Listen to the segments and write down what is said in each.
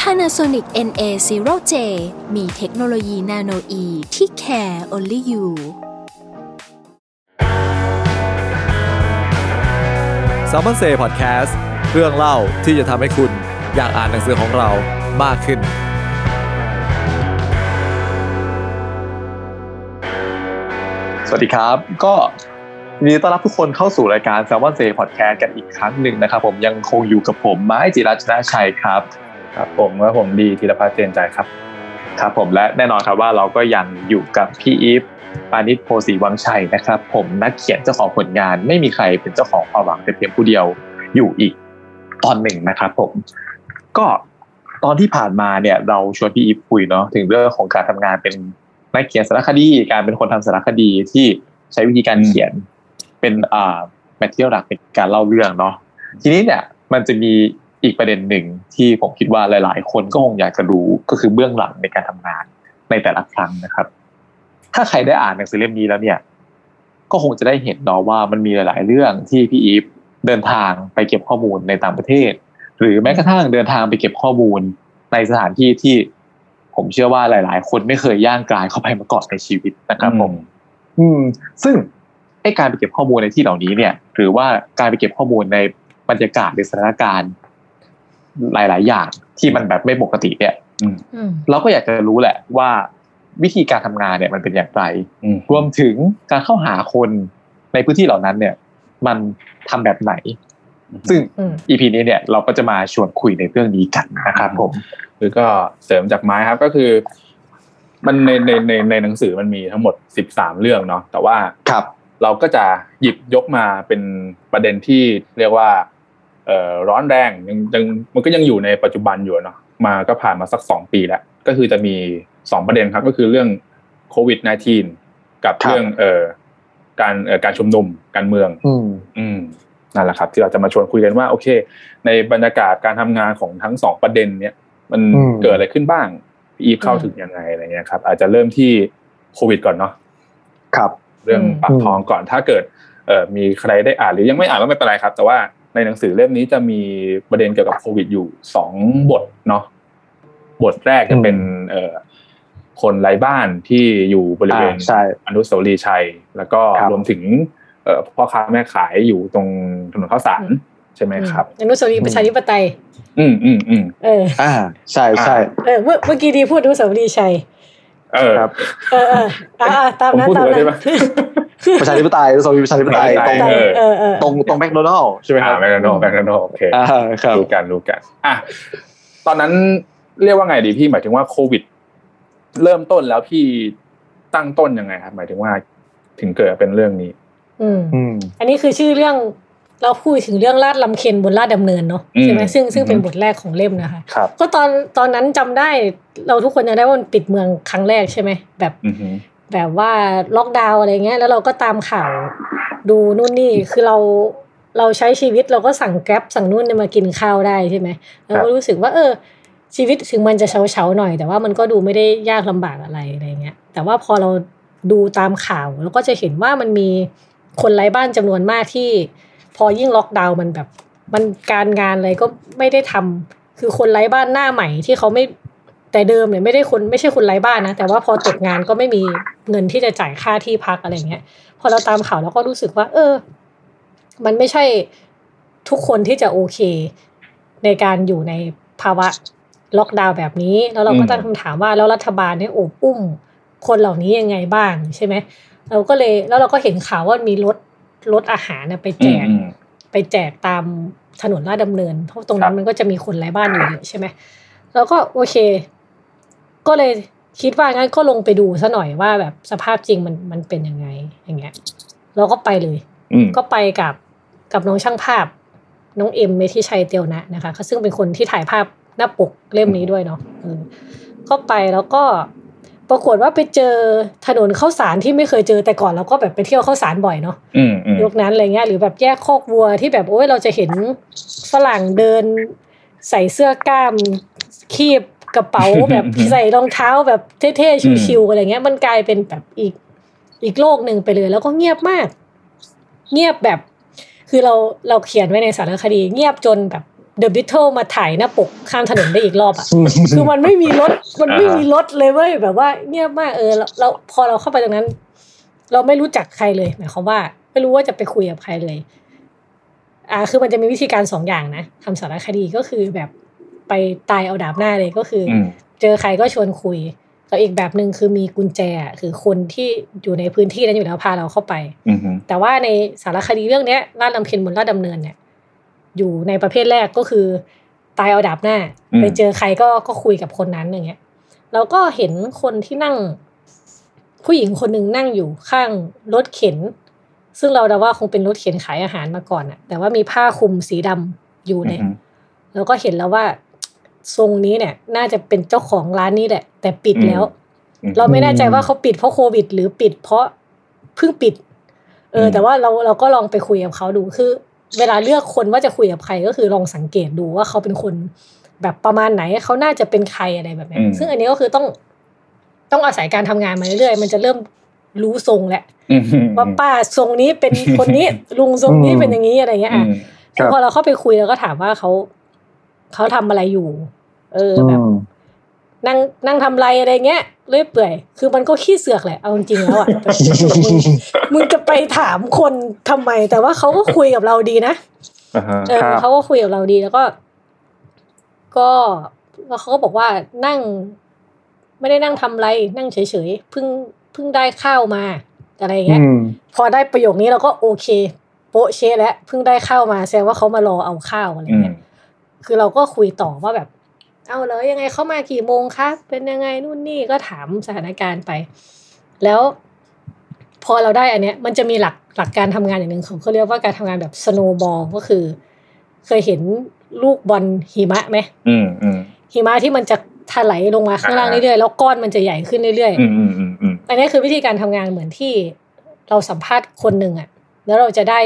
Panasonic NA0J มีเทคโนโลยีนาโนอีที่ care only you s ซ l m o n เซ่พอดแคสต์เรื่องเล่าที่จะทำให้คุณอยากอ่านหนังสือของเรามากขึ้น สวัสดีครับ ก็ยินดีต้อนรับทุกคนเข้าสู่รายการ s ซ l m o n Say Podcast กันอีกครั้งหนึ่งนะครับ ผมยังคงอยู่กับผมไม้จิรัชนาชัยครับ ครับผมว่าผมดีธีรพัฒน์เจนใจครับ ครับผมและแน่นอนครับว่าเราก็ยังอยู่กับพี่อีฟปานิชโพสีวังชัยนะครับ ผมนักเขียนเจ้าของผลงาน ไม่มีใครเป็นเจ้าของความหวังแต่เพียงผู้เดียวอยู่อีกตอนหนึ่งนะครับ ผม ก็ตอนที่ผ่านมาเนี่ยเราชวนพี่อีฟคุยเนาะถึงเรื่องของการทำงานเป็นนักเขียนสารคดี การเป็นคนทำสารคดีที่ใช้วิธีการเขียนเป็นอ่าแมทเทียลหลักในการเล่าเรื่องเนาะทีนี้เนี่ยมันจะมี อีกประเด็นหนึ่งที่ผมคิดว่าหลาย ๆ คนก็คงอยากจะรู้ก็คือเบื้องหลังในการทำงานในแต่ละครั้งนะครับ ถ้าใครได้อ่านหนังสือเล่มนี้แล้วเนี่ย ก็คงจะได้เห็นเนาะว่ามันมีหลาย ๆ เรื่องที่พี่อีฟเดินทางไปเก็บข้อมูลในต่างประเทศ หรือแม้กระทั่งเดินทางไปเก็บข้อมูลในสถานที่ที่ผมเชื่อว่าหลาย ๆ คนไม่เคยย่างกลายเข้าไปมาก่อนในชีวิตนะครับผมอืม ซึ่งไอ้การไปเก็บข้อมูลในที่เหล่านี้เนี่ย หรือว่าการไปเก็บข้อมูลในบรรยากาศหรือสถานการณ์ หลาย ๆ อย่างที่มันแบบไม่ปกติเนี่ยอืมเราก็อยากจะรู้แหละว่าวิธีการทำงานเนี่ยมันเป็นอย่างไรอืมรวมถึงการเข้าหาคนในพื้นที่เหล่านั้นเนี่ย มันทำแบบไหน ซึ่งอืม EP นี้เนี่ยเราก็จะมาชวนคุยในเรื่องนี้กันนะครับผมคือก็เสริมจากไม้ครับก็คือ มันในในในในหนังสือมันมีทั้งหมดสิบสามเรื่องเนาะแต่ว่าครับ เราก็จะหยิบยกมาเป็นประเด็นที่เรียกว่าเอ่อ ร้อนแรงยังยังมันก็ยังอยู่ในปัจจุบันอยู่เนาะมาก็ผ่านมาสักสองปีแล้ว ก็คือจะมีสองประเด็นครับก็คือเรื่องโควิด -19 กับครับเรื่องเอ่อการเอ่อการชุมนุมการเมืองอืมอืมนั่นแหละครับ ที่เราจะมาชวนคุยกันว่า โอเค ในบรรยากาศการทำงานของทั้งสองประเด็น เนี้ยมันอืมเกิดอะไรขึ้นบ้างพี่อีฟเข้าถึงยังไงอะไรเงี้ยครับ อาจจะเริ่มที่โควิด ก่อนเนาะครับ เรื่องอืมปากท้องก่อนถ้าเกิด เอ่อมีใครได้อ่านหรือยังไม่อ่านก็ไม่เป็นไรครับ แต่ว่า ในหนังสือเล่มนี้จะมีประเด็นเกี่ยวกับโควิดอยู่สองบทเนาะบทแรกจะเป็นอืมเอ่อคนไร้บ้านที่อยู่บริเวณอ่าใช่อนุสาวรีย์ชัย แล้วก็ครับรวมถึงเอ่อพ่อค้าแม่ขายอยู่ตรงถนนข้าวสารใช่ไหมครับอนุสาวรีย์ประชาธิปไตย อืมอืมอืมเอออ่าใช่ใช่เออเมื่อเมื่อกี้ดีพูดอนุสาวรีย์ชัย เออครับ เออเอออ่าอ่าตามผมนั้นพูดตามถูกนั้แล้วนใช่ ปะประชาธิปไตยสวีประชาธิปไตยตรงเออเออเออตรงตรงแมคโดนัลล์ใช่ไหมคอ่ารับแมคโดนัลด์แมคโดนัลด์โอเคอ่าครับรู้กันรู้กันอะตอนนั้นเรียกว่าไงดีพี่หมายถึงว่าโควิด เริ่มต้นแล้วพี่ตั้งต้นยังไงครับหมายถึงว่าถึงเกิดเป็นเรื่องนี้ อืมอืมอันนี้คือชื่อเรื่องเราพูดถึงเรื่องลาดลำเค็นบนลาดดำเนินเนาะอืมใช่ไหมซึ่งซึ่งเป็นอืมบทแรกของเล่มนะคะครับก็ตอนตอนนั้นจำได้เราทุกคนจะได้ว่ามันปิดเมืองครั้งแรกใช่ไหมแบบอือฮึ แบบว่าล็อกดาวน์อะไรเงี้ยแล้วเราก็ตามข่าวดูนู่นนี่คือเราเราใช้ชีวิตเราก็สั่งแกร็บสั่งนู่นเนี่ยมากินข้าวได้ใช่ไหมเราก็รู้สึกว่า เออ ชีวิตถึงมันจะเฉาเฉาๆหน่อย แต่ว่ามันก็ดูไม่ได้ยากลำบากอะไรอะไรเงี้ย แต่ว่าพอเราดูตามข่าวเราก็จะเห็นว่ามันมีคนไร้บ้านจำนวนมากที่ พอยิ่งล็อกดาวน์มันแบบ มันการงานอะไรก็ไม่ได้ทำคือคนไร้บ้านหน้าใหม่ที่เขาไม่ แต่เดิมเนี่ยไม่ได้คนไม่ใช่คนไร้บ้านนะ แต่ว่าพอตกงานก็ไม่มีเงินที่จะจ่ายค่าที่พักอะไรเงี้ย พอเราตามข่าวเราก็รู้สึกว่า เออ มันไม่ใช่ทุกคนที่จะโอเค ในการอยู่ในภาวะล็อกดาวน์แบบนี้ แล้วเราก็ตั้งคำถามว่าแล้วรัฐบาลเนี่ยโอบอุ้ม คนเหล่านี้ยังไงบ้างใช่ไหมเราก็เลยแล้วเราก็เห็นข่าวว่ามีรถรถอาหารน่ะไปแจกอืมไปแจกตามถนนลาดดำเนินเพราะตรงนั้ครันบมันก็จะมีคนไร้บ้านอยู่เยอะใช่ไหมแล้วก็โอเค ก็เลยคิดว่างั้นก็ลงไปดูซะหน่อยว่าแบบสภาพจริงมันมันเป็นยังไงอย่างเงี้ย เราก็ไปเลยอืมก็ไปกับกับน้องช่างภาพ น้องเอ็มเมธิชัยเตียวนะนะคะเขาซึ่งเป็นคนที่ถ่ายภาพหน้าปกเล่มนี้ด้วยเนาะเออก็ไปแล้วก็ปรากฏว่าไปเจอถนนข้าวสารที่ไม่เคยเจอแต่ก่อนเราก็แบบไปเที่ยวข้าวสารบ่อยเนาะอืมอืมยุคนั้นอะไรเงี้ยหรือแบบแยกคอกวัวที่แบบโอ้ยเราจะเห็นฝรั่งเดิน ใส่เสื้อกล้ามคีบ กระเป๋าแบบใส่รองเท้าแบบเท่ๆชิวๆอะไรเงี้ย มันกลายเป็นแบบอีกอีกโลกหนึ่งไปเลย แล้วก็เงียบมาก เงียบแบบ คือเราเราเขียนไว้ในสารคดี เงียบจนแบบเดอะบิทเทิลมาถ่ายหน้าปกข้ามถนนได้อีกรอบอะคือมันไม่มีรถมันไม่มีรถเลยเว้ยแบบว่าเงียบมากเออแล้วแล้วพอเราเข้าไปตรงนั้น เราไม่รู้จักใครเลยหมายความว่า ไม่รู้ว่าจะไปคุยกับใครเลย อ่า คือมันจะมีวิธีการสองอย่างนะทำสารคดีก็คือแบบ ไปตายเอาดาบหน้าเลยก็คือออืมเจอใครก็ชวนคุยกับอีกแบบหนึ่งคือมีกุญแจอะคือคนที่อยู่ในพื้นที่นั้นอยู่แล้วพาเราเข้าไปอืมอืมแต่ว่าในสารคดีเรื่องเนี้ยลาดลำเพ็ญบนลาดดำเนินเนี่ย อยู่ในประเภทแรกก็คือ ตายเอาดาบหน้า ไปเจอใครก็ก็คุยกับคนนั้นอย่างเงี้ยแล้วก็เห็นคนที่นั่ง ผู้หญิงคนหนึ่งนั่งอยู่ข้างรถเข็น ซึ่งเราเดาว่าคงเป็นรถเข็นขายอาหารมาก่อนอะแต่ว่ามีผ้าคลุมสีดำอยู่เนี่ยอืมแล้วก็เห็นแล้วว่า ทรงนี้เนี่ย น่าจะเป็นเจ้าของร้านนี้แหละ แต่ปิดแล้วอืมเราไม่แน่ใจว่าเขาปิดเพราะโควิด หรือปิดเพราะเพิ่งปิด เอออืมแต่ว่าเราเราก็ลองไปคุยกับเขาดูคือ เวลาเลือกคนว่าจะคุยกับใครก็คือลองสังเกตดูว่าเขาเป็นคนแบบประมาณไหนเขาน่าจะเป็นใครอะไรแบบเนี้ยอืมซึ่งอันนี้ก็คือต้องต้องอาศัยการทำงานมาเรื่อยๆมันจะเริ่มรู้ทรงแหละอืมอืมว่าป้าทรงนี้เป็นคนนี้ลุงทรงนี้เป็นอย่างนี้อะไรเงี้ยอือะมครับพอเราเข้าไปคุยเราก็ถามว่าเขา เขาทำอะไรอยู่ เออแบบอืมนั่งนั่งทำไรอะไรเงี้ยเรื่อยเปื่อย คือมันก็ขี้เสือกแหละเอาจริงๆแล้วอะแบบมึงมึงจะไปถามคนทำไม แต่ว่าเขาก็คุยกับเราดีนะอ่าฮะเออครับเขาก็คุยกับเราดีแล้วก็ ก็แล้วเขาก็บอกว่านั่ง ไม่ได้นั่งทำอะไร นั่งเฉยๆเพิ่งเพิ่งได้ข้าวมาอะไรเงี้ยอืมพอได้ประโยคนี้เราก็โอเค โปะเชะแล้วเพิ่งได้ข้าวมาแสดงว่าเขามารอเอาข้าวอะไรอืมเงี้ย คือเราก็คุยต่อว่าแบบ เอาเลยยังไงเข้ามากี่โมงคะเป็นยังไงนู่นนี่ก็ถามสถานการณ์ไป แล้ว พอเราได้อันเนี้ย มันจะมีหลักหลักการทำงานอย่างหนึ่งของเขาเรียกว่าการทำงานแบบสโนบอลก็คือ เคยเห็นลูกบอลหิมะไหมอืมอืมหิมะที่มันจะถลายลงมาข้างล่างอ่าเรื่อยๆแล้วก้อนมันจะใหญ่ขึ้นเรื่อยๆอืมอืมอืมอืมอันนี้คือวิธีการทำงานเหมือนที่เราสัมภาษณ์คนหนึ่งอะแล้วเราจะได้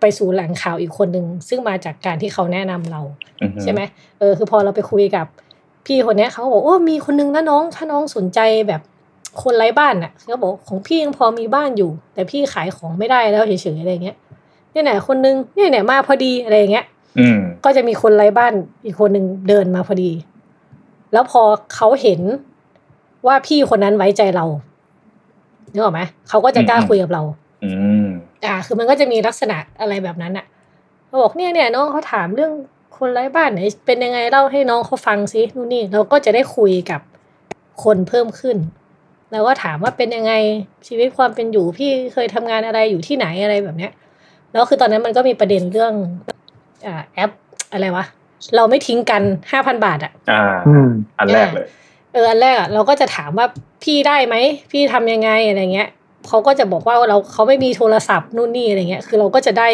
ไปสู่แหล่งข่าวอีกคนหนึ่งซึ่งมาจากการที่เขาแนะนำเราอืใช่ไหมเออคือพอเราไปคุยกับพี่คนเนี้ยเขาก็บอกโอ้มีคนนึงนะน้องถ้าน้องสนใจแบบคนไร้บ้านอะเขาบอกของพี่ยังพอมีบ้านอยู่ แต่พี่ขายของไม่ได้แล้วเฉยๆอะไรเงี้ยเนี่ยไหนคนนึงเนี่ยไหนมาพอดีอะไรอย่างเงี้ยอืมก็จะมีคนไร้บ้านอีกคนหนึ่งเดินมาพอดี แล้วพอเขาเห็นว่าพี่คนนั้นไว้ใจเรานึกออกไหมเขาก็จะกล้าคุยกับเรา อืม อ่า คือมันก็จะมีลักษณะอะไรแบบนั้นอะเขาบอกเนี่ยเนี่ยน้องเขาถามเรื่องคนไร้บ้านไหนเป็นยังไงเล่าให้น้องเขาฟังซินู่นนี่เราก็จะได้คุยกับคนเพิ่มขึ้นแล้วก็ถามว่าเป็นยังไงชีวิตความเป็นอยู่พี่เคยทำงานอะไรอยู่ที่ไหนอะไรแบบเนี้ยแล้วคือตอนนั้นมันก็มีประเด็นเรื่องอ่าแอปอะไรวะเราไม่ทิ้งกันห้าพันบาทอะอ่าอืมอันแรกเลย เอออันแรกอะเราก็จะถามว่าพี่ได้ไหมพี่ทำยังไงอะไรเงี้ย เขาก็จะบอกว่าเราเขาไม่มีโทรศัพท์นู่นนี่อะไรเงี้ย คือเราก็จะได้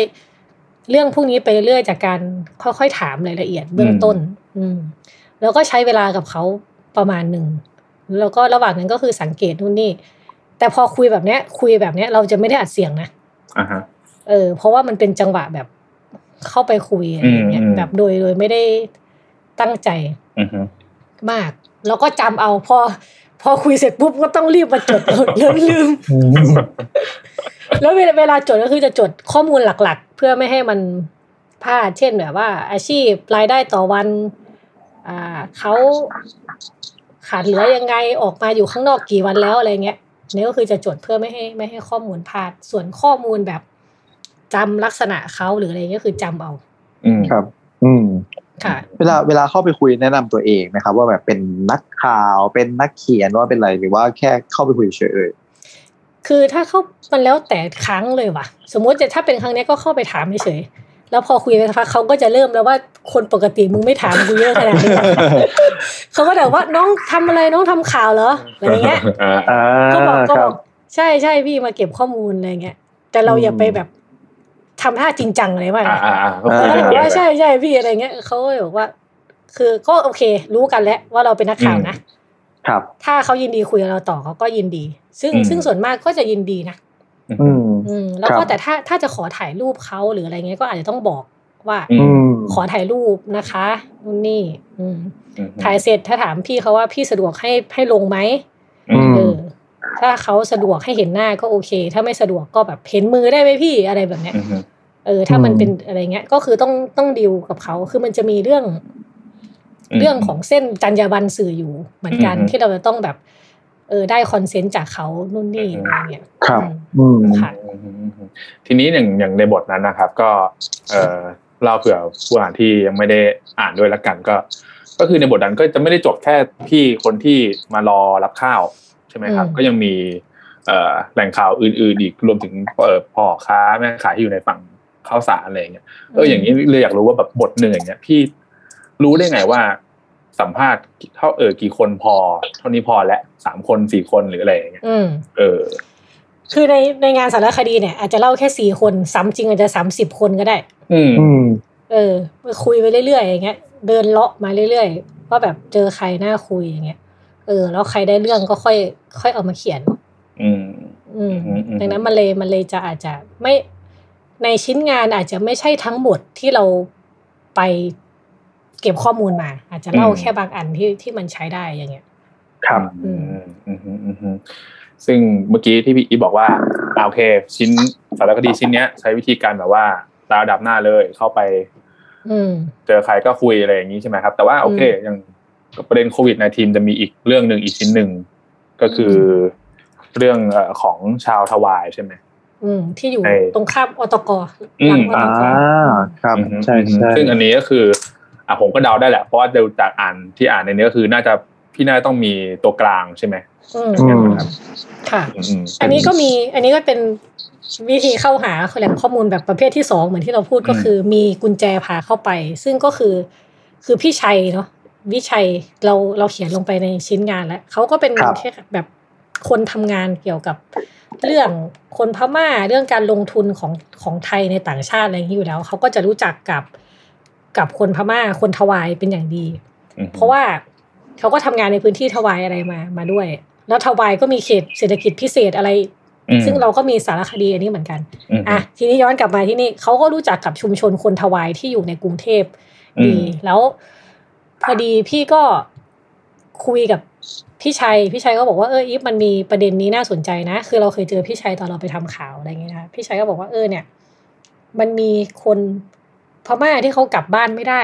เรื่องพวกนี้ไปเรื่อยๆจากการค่อยๆถามรายละเอียดเบื้องต้น อืม แล้วก็ใช้เวลากับเขาประมาณหนึ่งแล้วก็ระหว่างนั้นก็คือสังเกตนู่นนี่ แต่พอคุยแบบเนี้ย คุยแบบเนี้ย เราจะไม่ได้อัดเสียงนะอ่าฮะเออ เพราะว่ามันเป็นจังหวะแบบเข้าไปคุยอะไรอย่างเงี้ยอืมอืมแบบโดยโดยไม่ได้ตั้งใจอือฮึมาก แล้วก็จำเอาพอพ อคุยเสร็จปุ๊บก็ต้องรีบมาจดแล้วลืม แล้วเวลาเวลาจดก็คือจะจดข้อมูลหลักๆ เพื่อไม่ให้มันพลาดเช่นแบบว่า อาชีพรายได้ต่อวัน อ่าเขาขาดเหลือยังไงออกมาอยู่ข้างนอกกี่วันแล้วอะไรเงี้ยนี่ก็คือจะจดเพื่อไม่ให้ไม่ให้ข้อมูลพลาดส่วนข้อมูลแบบจำลักษณะเขาหรืออะไรเงี้ยคือจำเอา อืมครับ อืมค่ะ เวลาเวลาเข้าไปคุยแนะนำตัวเองนะครับ ว่าแบบเป็นนักข่าวเป็นนักเขียนว่าเป็นอะไรหรือว่าแค่เข้าไปคุยเฉยๆเอ่ยคือถ้าเขามันแล้วแต่ครั้งเลยว่ะ สมมติจะถ้าเป็นครั้งเนี้ยก็เข้าไปถามเฉยๆแล้วพอคุยไปสักพักเขาก็จะเริ่มแล้วว่าคนปกติมึงไม่ถามกูเยอะขนาดนี้หรอกเขาก็แบบว่าน้องทำอะไรน้องทำข่าวเหรออะไรเงี้ยอ่าอ่าก็บอกก็คบรัอบกใช่ใช่พี่มาเก็บข้อมูลอะไรเงี้ยแต่เราอย่าไปแบบ ทำท่าจริงจังอะไรมากอ่านะอ่าอ่าอ่าเขาก็บอกว่าใช่ใช่พี่อะไรเงี้ยเขาก็เลยบอกว่า คือก็โอเค รู้กันแล้วว่าเราเป็นนักข่าวนะครับ ถ้าเขายินดีคุยกับเราต่อเขาก็ยินดี ซึ่งอืมซึ่งส่วนมากก็จะยินดีนะอืมอืมแล้วคก็รับแต่ถ้าถ้าจะขอถ่ายรูปเขาหรืออะไรเงี้ยก็อาจจะต้องบอกว่าอือืมขอถ่ายรูปนะคะนู่นนี่อืมอืมถ่ายเสร็จถ้าถามพี่เขาว่าพี่สะดวกให้ให้ลงไหมอืมเออ ถ้าเขาสะดวกให้เห็นหน้าก็โอเค ถ้าไม่สะดวกก็แบบเห็นมือได้ไหมพี่อะไรแบบเนี้ยอืมเออ ถ้ามันอืมเป็นอะไรเงี้ย ก็คือต้องต้องดิวกับเขาคือมันจะมีเรื่องอืมเรื่องของเส้นจรรยาบรรณสื่ออยู่เหมือนกันอืมที่เราจะต้องแบบ เออ ได้คอนเซนต์จากเขานู่นนี่อืมอะไรเงี้ยครับอืมอืมค่ะอืมอืมอืมทีนี้อย่างอย่างในบทนั้นนะครับ ก็ เออเล่าเผื่อผู้อ่านที่ยังไม่ได้อ่านด้วยละกันก็ ก็คือในบทนั้นก็จะไม่ได้จบแค่พี่คนที่มารอรับข้าวใช่ไหมครับอืมก็ยังมีเอ่อแหล่งข่าวอื่นๆอีกรวมถึงเอ่อพ่อค้าแม่ขายที่อยู่ในฝั่งข้าวสารอะไรอย่างเงี้ยเอออย่างนี้เลยอยากรู้ว่าแบบบทหนึ่งอย่างเงี้ยพี่รู้ได้ไงว่า สัมภาษณ์เท่าเออกี่คนพอ เท่านี้พอและสามคนสี่คนหรืออะไรอย่างเงี้ยอืมเออ คือในในงานสารคดีเนี่ยอาจจะเล่าแค่สี่คนซ้ำจริงอาจจะสามสิบคนก็ได้อืมอืมเออคุยไปเรื่อยๆอย่างเงี้ย เดินเลาะมาเรื่อยๆว่าแบบเจอใครน่าคุยอย่างเงี้ย เออ แล้วใครได้เรื่องก็ค่อย ค่อยเอามาเขียนอืมอืมอืม อืมดังนั้นมันเลยมันเลยจะอาจจะไม่ในชิ้นงานอาจจะไม่ใช่ทั้งหมดที่เราไปเก็บข้อมูลมา อาจจะเล่าแค่บางอันที่ที่มันใช้ได้อย่างเงี้ยครับอืมอืมอืมอืมอืมซึ่งเมื่อกี้ที่พี่อีฟบอกว่าอ่าโอเค ชิ้นสารคดีชิ้นเนี้ย ใช้วิธีการแบบว่าดาวดับหน้าเลยเข้าไปอืมเจอใครก็คุยอะไรอย่างนี้ใช่ไหมครับ แต่ว่าโอเคอย่าง ประเด็นโควิด -19 จะมีอีกเรื่องหนึ่งอีกชิ้นหนึ่งก็คือเรื่องเอ่อของชาวทวายใช่ไหมอืมที่อยู่ใช่ตรงข้ามอตกอืมหลังอตอ่ากครับอืมใช่ใช่ซึ่งอันนี้ก็คือ อะผมก็เดาได้แหละเพราะว่าดูจากอ่านที่อ่านในนี้ก็คือน่าจะพี่น่าต้องมีตัวกลางใช่ไหมอืมอืมค่ะอืมอืมอันนี้ก็มี อันนี้ก็เป็นวิธีเข้าหาแหล่งข้อมูลแบบประเภทที่สองเหมือนที่เราพูดก็คือ มีกุญแจพาเข้าไป ซึ่งก็คือ คือพี่ชัยเนาะ วิชัยเราเราเขียนลงไปในชิ้นงานแล้วเขาก็เป็นครับแค่แบบคนทำงานเกี่ยวกับเรื่องคนพม่าเรื่องการลงทุนของของไทยในต่างชาติอะไรอย่างนี้อยู่แล้วเขาก็จะรู้จักกับกับคนพม่าคนทวายเป็นอย่างดีอืมเพราะว่าเขาก็ทำงานในพื้นที่ทวายอะไรมามาด้วย แล้วทวายก็มีเขตเศรษฐกิจพิเศษอะไรอืมซึ่งเราก็มีสารคดีอันนี้เหมือนกันอืมอะทีนี้ย้อนกลับมาที่นี่เขาก็รู้จักกับชุมชนคนทวายที่อยู่ในกรุงเทพอืมดีแล้ว พอดีพี่ก็คุยกับพี่ชัย พี่ชัยก็บอกว่าเอออีฟมันมีประเด็นนี้น่าสนใจนะ คือเราเคยเจอพี่ชัยตอนเราไปทำข่าวอะไรอย่างเงี้ยนะพี่ชัยก็บอกว่าเออเนี่ย มันมีคนพม่าที่เขากลับบ้านไม่ได้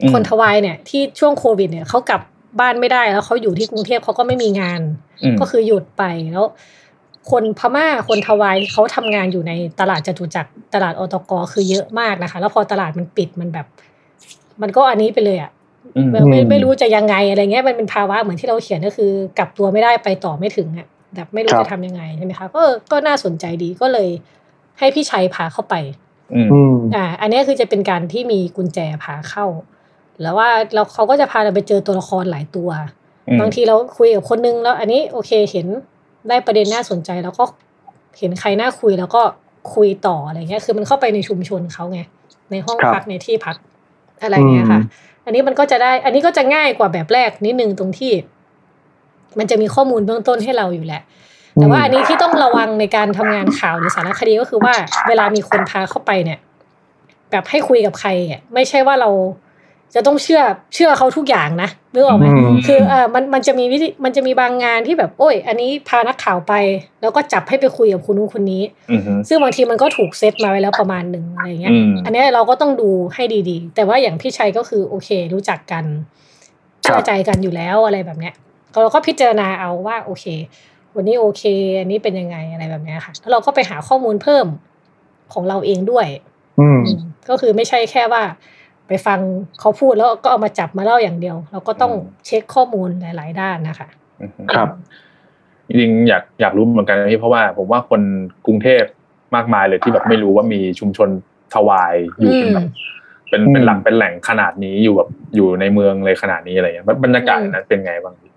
อืมคนทวายเนี่ย ที่ช่วงโควิด เนี่ยเขากลับบ้านไม่ได้ แล้วเขาอยู่ที่กรุงเทพเขาก็ไม่มีงานอืมก็คือหยุดไปแล้ว คนพม่าคนทวายเขาทำงานอยู่ในตลาดจตุจักรตลาดอตกคือเยอะมากนะคะ แล้วพอตลาดมันปิดมันแบบ มันก็อันนี้ไปเลยอะอื มไม่ไม่ไม่รู้จะยังไงอะไรเงี้ยมันเป็นภาวะเหมือนที่เราเขียนก็คือ กลับตัวไม่ได้ไปต่อไม่ถึงอะแบบไม่รู้ครับจะทำยังไงใช่ไหมคะก็ก็น่าสนใจดีก็เลย ให้พี่ชัยพาเข้าไปอืมอืมอ่า อันนี้คือจะเป็นการที่มีกุญแจพาเข้า แล้วว่าเราเขาก็จะพาเราไปเจอตัวละครหลายตัวอืมบางทีเราคุยกับคนนึงแล้ว อันนี้โอเคเห็นได้ประเด็นน่าสนใจแล้วก็เห็นใครน่าคุยแล้วก็คุยต่ออะไรเงี้ย คือมันเข้าไปในชุมชนเขาไงในห้องครับพักในที่พักอะไรเงี้ยค่ะ อืมอันนี้มันก็จะได้ อันนี้ก็จะง่ายกว่าแบบแรกนิดนึงตรงที่ มันจะมีข้อมูลเบื้องต้นให้เราอยู่แหละ แต่ว่าอันนี้ที่ต้องระวังในการทำงานข่าวหรือสารคดีก็คือว่า เวลามีคนพาเข้าไปเนี่ย แบบให้คุยกับใครอะไม่ใช่ว่าเรา จะต้องเชื่อเชื่อเขาทุกอย่างนะนึกออกไหมอืมคือเออมันมันจะมีวิธีมันจะมีบางงานที่แบบโอ้ย อันนี้พานักข่าวไป แล้วก็จับให้ไปคุยกับคนนู้นคนนี้อืมอืมซึ่งบางทีมันก็ถูกเซตมาไว้แล้วประมาณหนึ่งอะไรเงี้ยอืมอันเนี้ยเราก็ต้องดูให้ดีๆ แต่ว่าอย่างพี่ชัยก็คือโอเค รู้จักกันครับเชื่อใจกันอยู่แล้วอะไรแบบเนี้ยเราก็พิจารณาเอาว่าโอเค วันนี้โอเค อันนี้เป็นยังไงอะไรแบบเนี้ยค่ะแล้วเราก็ไปหาข้อมูลเพิ่มของเราเองด้วย อืมอืมก็คือไม่ใช่แค่ว่า ไปฟังเขาพูดแล้วก็เอามาจับมาเล่าอย่างเดียว เราก็ต้องเช็คข้อมูลหลาย ๆ ด้านนะคะอืมครับจริงๆอยากอยากรู้เหมือนกันนะพี่เพราะว่าผมว่าคนกรุงเทพมากมายเลยที่แบบไม่รู้ว่ามีชุมชนทวายอยู่เป็นแบบเป็นเป็นหลักเป็นแหล่งขนาดนี้อยู่แบบอยู่ในเมืองเลยขนาดนี้อะไรเงี้ยบรรยากาศนั้นเป็นไงบ้างพี่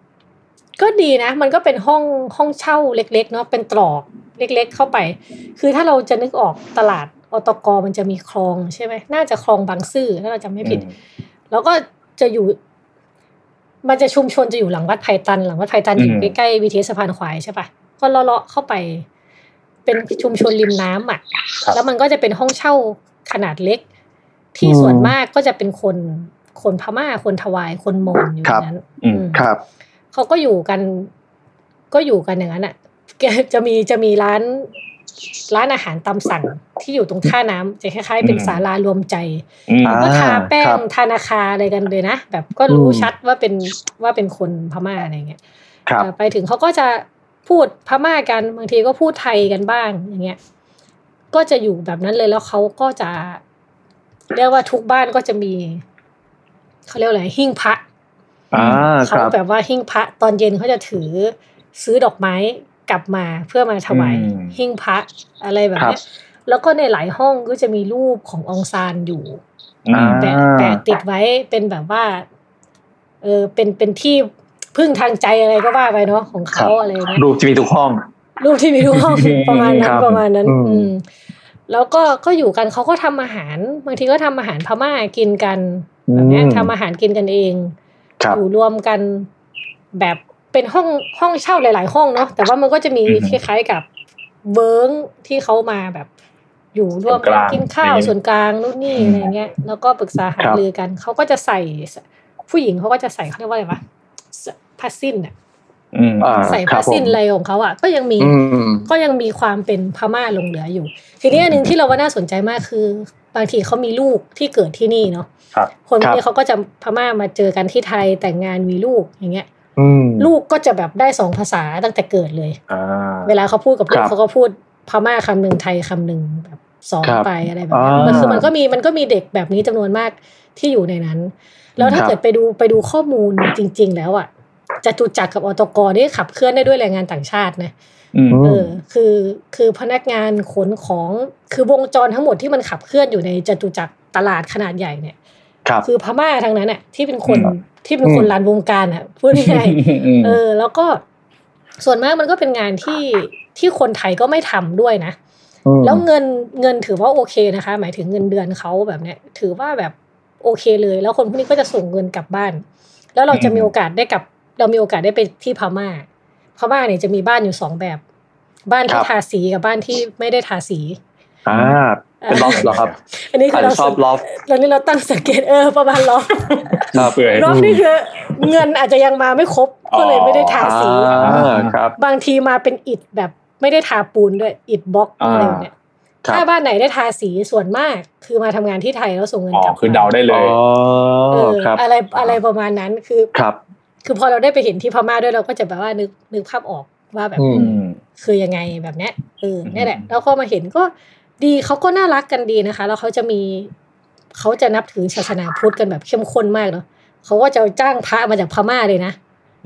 ก็ดีนะ มันก็เป็นห้องห้องเช่าเล็ก ๆ เนาะเป็นตรอกเล็ก ๆ เข้าไป คือถ้าเราจะนึกออกตลาด อตกมันจะมีคลองใช่ไหมน่าจะคลองบางซื่อถ้าเราจำไม่ผิด แล้วก็จะอยู่ มันจะชุมชนจะอยู่หลังวัดไผ่ตัน หลังวัดไผ่ตันอยู่อืมใกล้ๆวิทยสะพานควายใช่ปะก็เลาะๆเข้าไป เป็นชุมชนริมน้ำอะครับแล้วมันก็จะเป็นห้องเช่าขนาดเล็ก ที่อืมส่วนมากก็จะเป็นคนคนพม่าคนทวายคนมอญอยู่คในรับนั้นอืมอืมครับเขาก็อยู่กัน ก็อยู่กันอย่างนั้นอะแกจะมีจะมีร้าน ร้านอาหารตามสั่งที่อยู่ตรงท่าน้ำจะคล้ายๆ เป็นอืมศาลารวมใจอืมอ่าก็ทาแป้ครังบธนาคารอะไรกันเลยนะแบบก็รู้อืมชัดว่าเป็นว่าเป็นคนพม่าอะไรเงี้ยครับแต่ไปถึงเขาก็จะพูดพม่ากันบางทีก็พูดไทยกันบ้างอย่างเงี้ย ก็จะอยู่แบบนั้นเลยแล้วเขาก็จะเรียกว่าทุกบ้านก็จะมีเขาเรียกว่าอะไรหิ้งพระอ่าคเขารับแบบว่าหิ้งพระตอนเย็นเขาจะถือซื้อดอกไม้ กลับมาเพื่อมาถวายอืมหิ้งพระอะไรแบบครัเนี้บยแล้วก็ในหลายห้องก็จะมีรูปขององซานอยู่อ่าแปะแปะติดไว้เป็นแบบว่า เออเป็นเป็นที่พึ่งทางใจอะไรก็ว่าไปเนาะของเขาอะไรอย่างเงี้ยรูปจะมีทุกห้อง รูปที่มีทุกห้องประมาณนั้คนรับประมาณนั้นอืมอืมแล้วก็ก็อยู่กันเขาก็ทำอาหารบางทีก็ทำอาหารพม่ากินกันแบบเนี้ยทำอาหารกินกันเองครับอยู่รวมกันแบบ เป็นห้องห้องเช่าหลาย ๆ ห้องเนาะแต่ว่ามันก็จะมีอือฮึคล้ายๆกับเวิร์งที่เขามาแบบ อยู่ร่วมส่วนกกันลางกินข้าวอย่างนี้ส่วนกลางนู่นนี่อืมอะไรเงี้ย แล้วก็ปรึกษาหาครับรือกันเขาก็จะใส่ ผู้หญิงเขาก็จะใส่เขาเรียกว่าอะไรวะผ้าสิ้นอะอืมอ่าใส่ครัผ้าบผมสิ้นอะไรของเขาอะก็ยังมีอืมก็ยังมีความเป็นพม่าหลงเหลืออยู่ ทีนี้อันหนึ่งที่เราว่าน่าสนใจมากคือบางทีเขามีลูกที่เกิดที่นี่เนาะครับคนพวครักบนี้เขาก็จะพม่ามาเจอกันที่ไทยแต่งงานมีลูกอย่างเงี้ยอืม ลูกก็จะแบบได้สองภาษาตั้งแต่เกิดเลยอ่าเวลาเขาพูดกับลูคกรับเขาก็พูดพม่าคำหนึ่งไทยคำหนึ่งแบบสอนครับไปอะไรแบบนี้อ่ามัมันคือมันก็มีมันก็มีเด็กแบบนี้จำนวนมากที่อยู่ในนั้น แล้วถ้าครับเกิดไปดูไปดูข้อมูลจริง ๆ แล้วอะจตุจักรกับอตกนี่ขับเคลื่อนได้ด้วยแรงงานต่างชาตินะอืมอืมเออคือคือพนักงานขนของคือวงจรทั้งหมดที่มันขับเคลื่อนอยู่ในจตุจักรตลาดขนาดใหญ่เนี่ย ครับคือพม่าทั้งนั้นอะ ที่เป็นคนอืมที่เป็นคนอืมรันวงการอะพูดง่ายๆอืมเออ แล้วก็ส่วนมากมันก็เป็นงานที่ที่คนไทยก็ไม่ทำด้วยนะมแล้วเงินเงินถือว่าโอเคนะคะ หมายถึงเงินเดือนเขาแบบเนี้ย ถือว่าแบบโอเคเลย แล้วคนพวกนี้ก็จะส่งเงินกลับบ้าน แล้วเราจะมีโอกาสได้กลับ เรามีโอกาสได้ไปที่พม่าพม่าเนี่ยจะมีบ้านอยู่สองแบบ บ้านที่ครับทาสีกับบ้านที่ไม่ได้ทาสี อ่า เป็นล็อฟเหรอครับ อันนี้ใคคืรอเราชอบล็อฟตอนนี้เราตั้งสังเกตเออประมาณล็อกเปื่อยล็อกนี่คือเงินอาจจะยังมาไม่ครบก็เลยไม่ได้ทาสีอ่าครับบางทีมาเป็นอิฐแบบไม่ได้ทาปูนด้วยอิฐบล็อกอ่าอะไรแบบเนี้ยครับถ้าบ้านไหนได้ทาสีส่วนมาก คือมาทำงานที่ไทยแล้วส่งเงินอ๋อกลับคือเดาได้เลอ๋อยเออครับอะไรอะไรประมาณนั้นคือครับ คือพอเราได้ไปเห็นที่พม่าด้วยเราก็จะแบบว่านึกนึกภาพออกว่าแบบอืมอืมคือยังไงแบบเนี้ยเอออืมนี่แหละแล้วก็มาเห็นก็ ดีเขาก็น่ารักกันดีนะคะ แล้วเขาจะมีเขาจะนับถือศาสนาพุทธกันแบบเข้มข้นมากเนาะเขาก็จะจ้างพระมาจากพม่าเลยนะ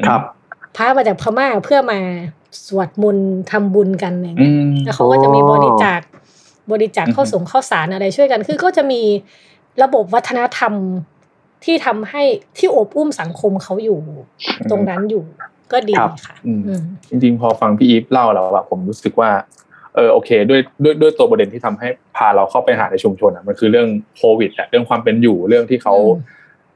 ครับ พระมาจากพม่าเพื่อมาสวดมนต์ทำบุญกันอะไรอย่างอืเงี้ยมแล้วเขาก็จะมีบริจาคบริจาคอือฮึข้าวสงข้าวสารอะไรช่วยกัน คือก็จะมีระบบวัฒนธรรมที่ทำให้ที่โอบอุ้มสังคมเขาอยู่ ตรงนั้นอยู่ก็ดีครับค่ะอืมอืมจริงๆพอฟังพี่อีฟเล่าแล้วอะผมรู้สึกว่า เออโอเคด้วยด้วยด้วยตัวประเด็นที่ทำให้พาเราเข้าไปหาในชุมชนอะมันคือเรื่องโควิดอะเรื่องความเป็นอยู่เรื่องที่เขาอืม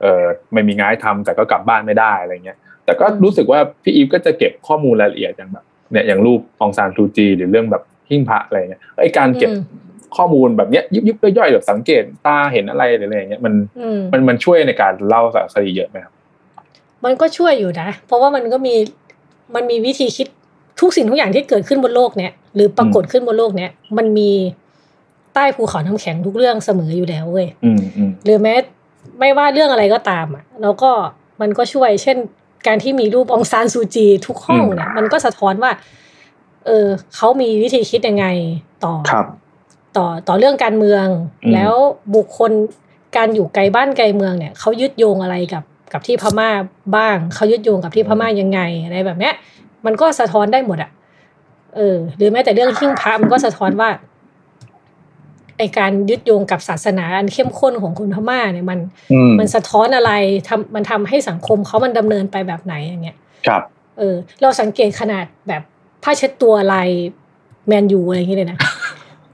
เออไม่มีงานให้ทำแต่ก็กลับบ้านไม่ได้อะไรเงี้ยแต่ก็รู้สึกว่าพี่อีฟก็จะเก็บข้อมูลรายละเอียดอย่างแบบเนี่ยอย่างรูปองซานซูจีหรือเรื่องแบบหิ้งพระอะไรเงี้ยไอการเก็บอืมข้อมูลแบบเนี้ยยิบยิบย่อยๆแบบสังเกตตาเห็นอะไรหรืออะไรเงี้ยมันอืมมันมันช่วยในการเล่าสารคดีเยอะไหมครับมันก็ช่วยอยู่นะ เพราะว่ามันก็มีมันมีวิธีคิด ทุกสิ่งทุกอย่างที่เกิดขึ้นบนโลกเนี้ยหรือปรากฏขึ้นบนโลกเนี้ยมันมีใต้ภูเขาน้ำแข็งทุกเรื่องเสมออยู่แล้วเว้ยอืมอืมหรือแม้ไม่ว่าเรื่องอะไรก็ตามอะแล้วก็มันก็ช่วย เช่น การที่มีรูปองซานซูจี ทุกห้องเนี่ยมันก็สะท้อนว่า เออเขามีวิธีคิดยังไงต่อครับต่อต่อเรื่องการเมืองอืมแล้วบุคคลการอยู่ไกลบ้านไกลเมืองเนี่ยเขายึดโยงอะไรกับกับที่พม่าบ้างเขายึดโยงกับที่พม่ายังไงอะไรแบบเนี้ย มันก็สะท้อนได้หมดอะเออ หรือแม้แต่เรื่องหิ้งพระมันก็สะท้อนว่าไอการยึดโยงกับศาสนาอันเข้มข้นของคนพม่าเนี่ยมันอืมมันสะท้อนอะไรทำมันทำให้สังคมเขามันดำเนินไปแบบไหนอย่างเงี้ยครับ เออ เราสังเกตขนาดแบบผ้าเช็ดตัวลายแมนยูอะไรอย่างเงี้ยเลยนะ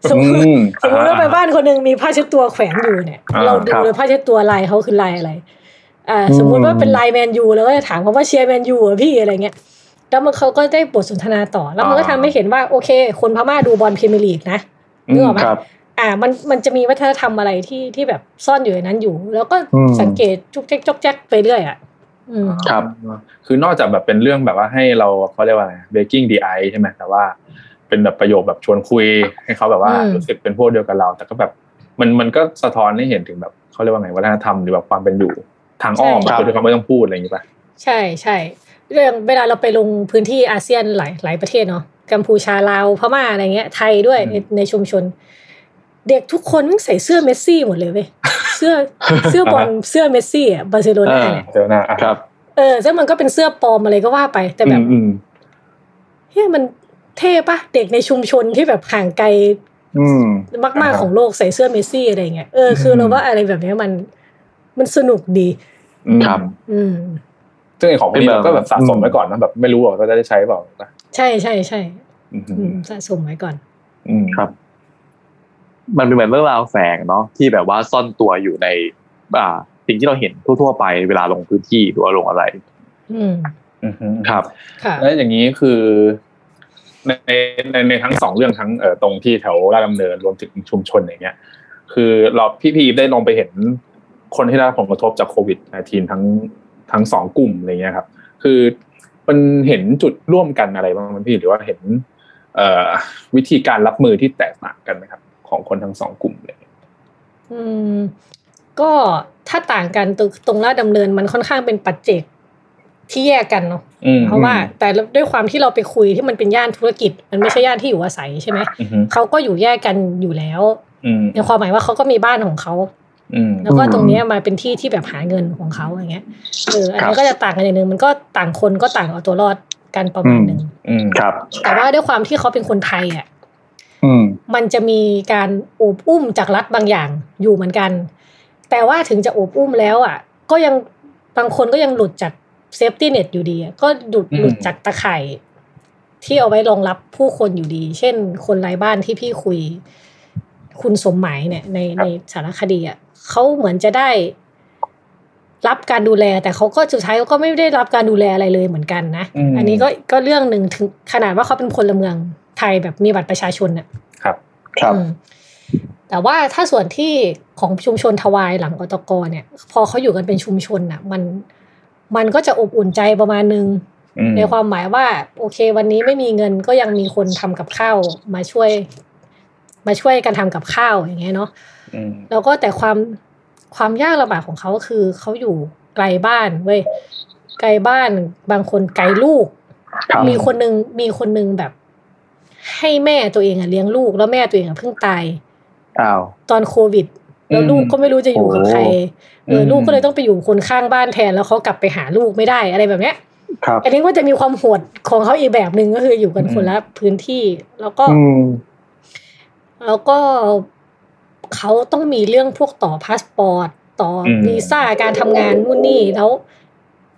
สมมติอืมสมมติว่าไปบ้านคนหนึ่งมีผ้าเช็ดตัวแขวนอยู่เนี่ยอ่าเราดูครับเลยผ้าเช็ดตัวลายเขาคือลายอะไรอ่าสมมุติว่าเป็นลายแมนยูแล้วก็จะถามเขาว่าเชียร์แมนยูเหรอพี่อะไรเงี้ย แล้วมันเขาก็ได้บทสนทนาต่อ แล้วมันก็ทำให้เห็นว่าโอเค คนพม่าดูบอลพรีเมียร์ลีกนะนึกออกไหมครับอ่ามันมันจะมีวัฒนธรรมอะไรที่ที่แบบซ่อนอยู่ในนั้นอยู่ แล้วก็อืมสังเกตจุกแจ๊กจกแจ๊กไปเรื่อยอะอืมครับ คือนอกจากแบบเป็นเรื่องแบบว่าให้เราเขาเรียกว่าอะไร breaking the ice ใช่ไหมแต่ว่า เป็นแบบประโยคแบบชวนคุยให้เขาแบบว่าอืมรู้สึกเป็นพวกเดียวกับเรา แต่ก็แบบมันมันก็สะท้อนให้เห็นถึงแบบเขาเรียกว่าไงวัฒนธรรมหรือแบบความเป็นอยู่ทางอ้อมใช่คือที่เขาไม่ต้องพูดอะไรอย่างนี้ป่ะใช่ใช่ เรื่องเวลาเราไปลงพื้นที่อาเซียนหลายหลายประเทศเนาะกัมพูชาลาวพม่าอะไรเงี้ย ไทยด้วยอืมในในชุมชน เด็กทุกคนมันใส่เสื้อเมสซี่หมดเลยเว้ยเสื้อเสื้อบอลเสื้อเมสซี่อะบาร์เซโลนาเนี่ยเดี๋ยวนะอะครับ เออซึ่งมันก็เป็นเสื้อปลอมอะไรก็ว่าไป แต่แบบอืมเฮ้ยมันเท่ปะเด็กในชุมชนที่แบบห่างไกลอืมมากๆของโลกใส่เสื้อเมสซี่อะไรเงี้ยเออคือเราว่าอะไรแบบเนี้ยมัน มันสนุกดีอืมครับ อืม ซึ่งไอ้ของพวกนี้เป็นแบบเราก็แบบสะสมไว้ก่อนนะแบบไม่รู้ว่าเราจะได้ใช้เปล่าป่ะใช่ใช่ใช่อืมอืมสะสมไว้ก่อน อืมครับ มันเป็นเหมือนเรื่องราวแฝงเนาะที่แบบว่าซ่อนตัวอยู่ใน อ่า สิ่งที่เราเห็นทั่วๆไปเวลาลงพื้นที่หรือว่าลงอะไร อืมอืมครับค่ะแล้วอย่างนี้คือในในในทั้งสองเรื่องทั้งเอ่อตรงที่แถวราชดำเนินรวมถึงชุมชนอย่างเงี้ย คือเราพี่พีได้ลองไปเห็นคนที่ได้รับผลกระทบจากโควิด -19 ทั้ง ทั้งสองกลุ่มอะไรเงี้ยครับ คือมันเห็นจุดร่วมกันอะไรบ้างไหมพี่หรือว่าเห็นเอ่อวิธีการรับมือที่แตกต่างกันไหมครับ ของคนทั้งสองกลุ่มเลยอืมก็ถ้าต่างกันตรงตรงลาดดำเนินมันค่อนข้างเป็นปัจเจกที่แยกกันเนาะอืมเพราะว่าแต่ด้วยความที่เราไปคุยที่มันเป็นย่านธุรกิจ มันไม่ใช่ย่านที่อยู่อาศัยใช่ไหมอืมเขาก็อยู่แยกกันอยู่แล้วอืมในความหมายว่าเขาก็มีบ้านของเขาอืม แล้วก็ตรงเนี้ยมาเป็นที่ที่แบบหาเงินของเขาอย่างเงี้ยเออครับ อันนี้ก็จะต่างกันอย่างหนึ่งมันก็ต่างคนก็ต่างเอาตัวรอดกันประมาณหนึ่งอืมครับ แต่ว่าด้วยความที่เขาเป็นคนไทยอะอืมมันจะมีการโอบอุ้มจากรัฐบางอย่างอยู่เหมือนกัน แต่ว่าถึงจะโอบอุ้มแล้วอะ ก็ยังบางคนก็ยังหลุดจาก safety net อยู่ดีอะก็หลุดอืมหลุดจากตะข่ายที่เอาไว้รองรับผู้คนอยู่ดี เช่น คนไร้บ้านที่พี่คุย คุณสมหมายเนี่ย ในในสารคดีอะ เขาเหมือนจะได้รับการดูแล แต่เขาก็สุดท้ายเขาก็ไม่ได้รับการดูแลอะไรเลยเหมือนกันนะอืมอันนี้ก็ก็เรื่องหนึ่งถึงขนาดว่าเขาเป็นพลเมืองไทยแบบมีบัตรประชาชนน่ะ ครับ ครับอืมแต่ว่าถ้าส่วนที่ของชุมชนทวายหลังอตกเนี่ย พอเขาอยู่กันเป็นชุมชนน่ะ มันมันก็จะอบอุ่นใจประมาณนึงอืมในความหมายว่า โอเค วันนี้ไม่มีเงินก็ยังมีคนทำกับข้าวมาช่วย มาช่วยกันทำกับข้าวอย่างเงี้ยเนาะอืม แล้วก็แต่ความความยากลำบากของเขาก็คือเขาอยู่ไกลบ้านเว้ยไกลบ้านบางคนไกลลูกครับมีคนนึงมีคนนึงแบบ ให้แม่ตัวเองอะเลี้ยงลูก แล้วแม่ตัวเองอะเพิ่งตายอ้าวตอนโควิด แล้วลูกก็ไม่รู้จะอยู่กับใครเอออืมลูกก็เลยต้องไปอยู่กับคนข้างบ้านแทนแล้วเขากลับไปหาลูกไม่ได้อะไรแบบเนี้ยครับอันนี้ก็จะมีความโหดของเขาอีกแบบหนึ่งก็คืออยู่กันคนละพื้นที่ แล้วก็อืมแล้วก็ เขาต้องมีเรื่องพวกต่อพาสปอร์ตต่ออมวีซ่าการทำงานนู่นนี่แล้ว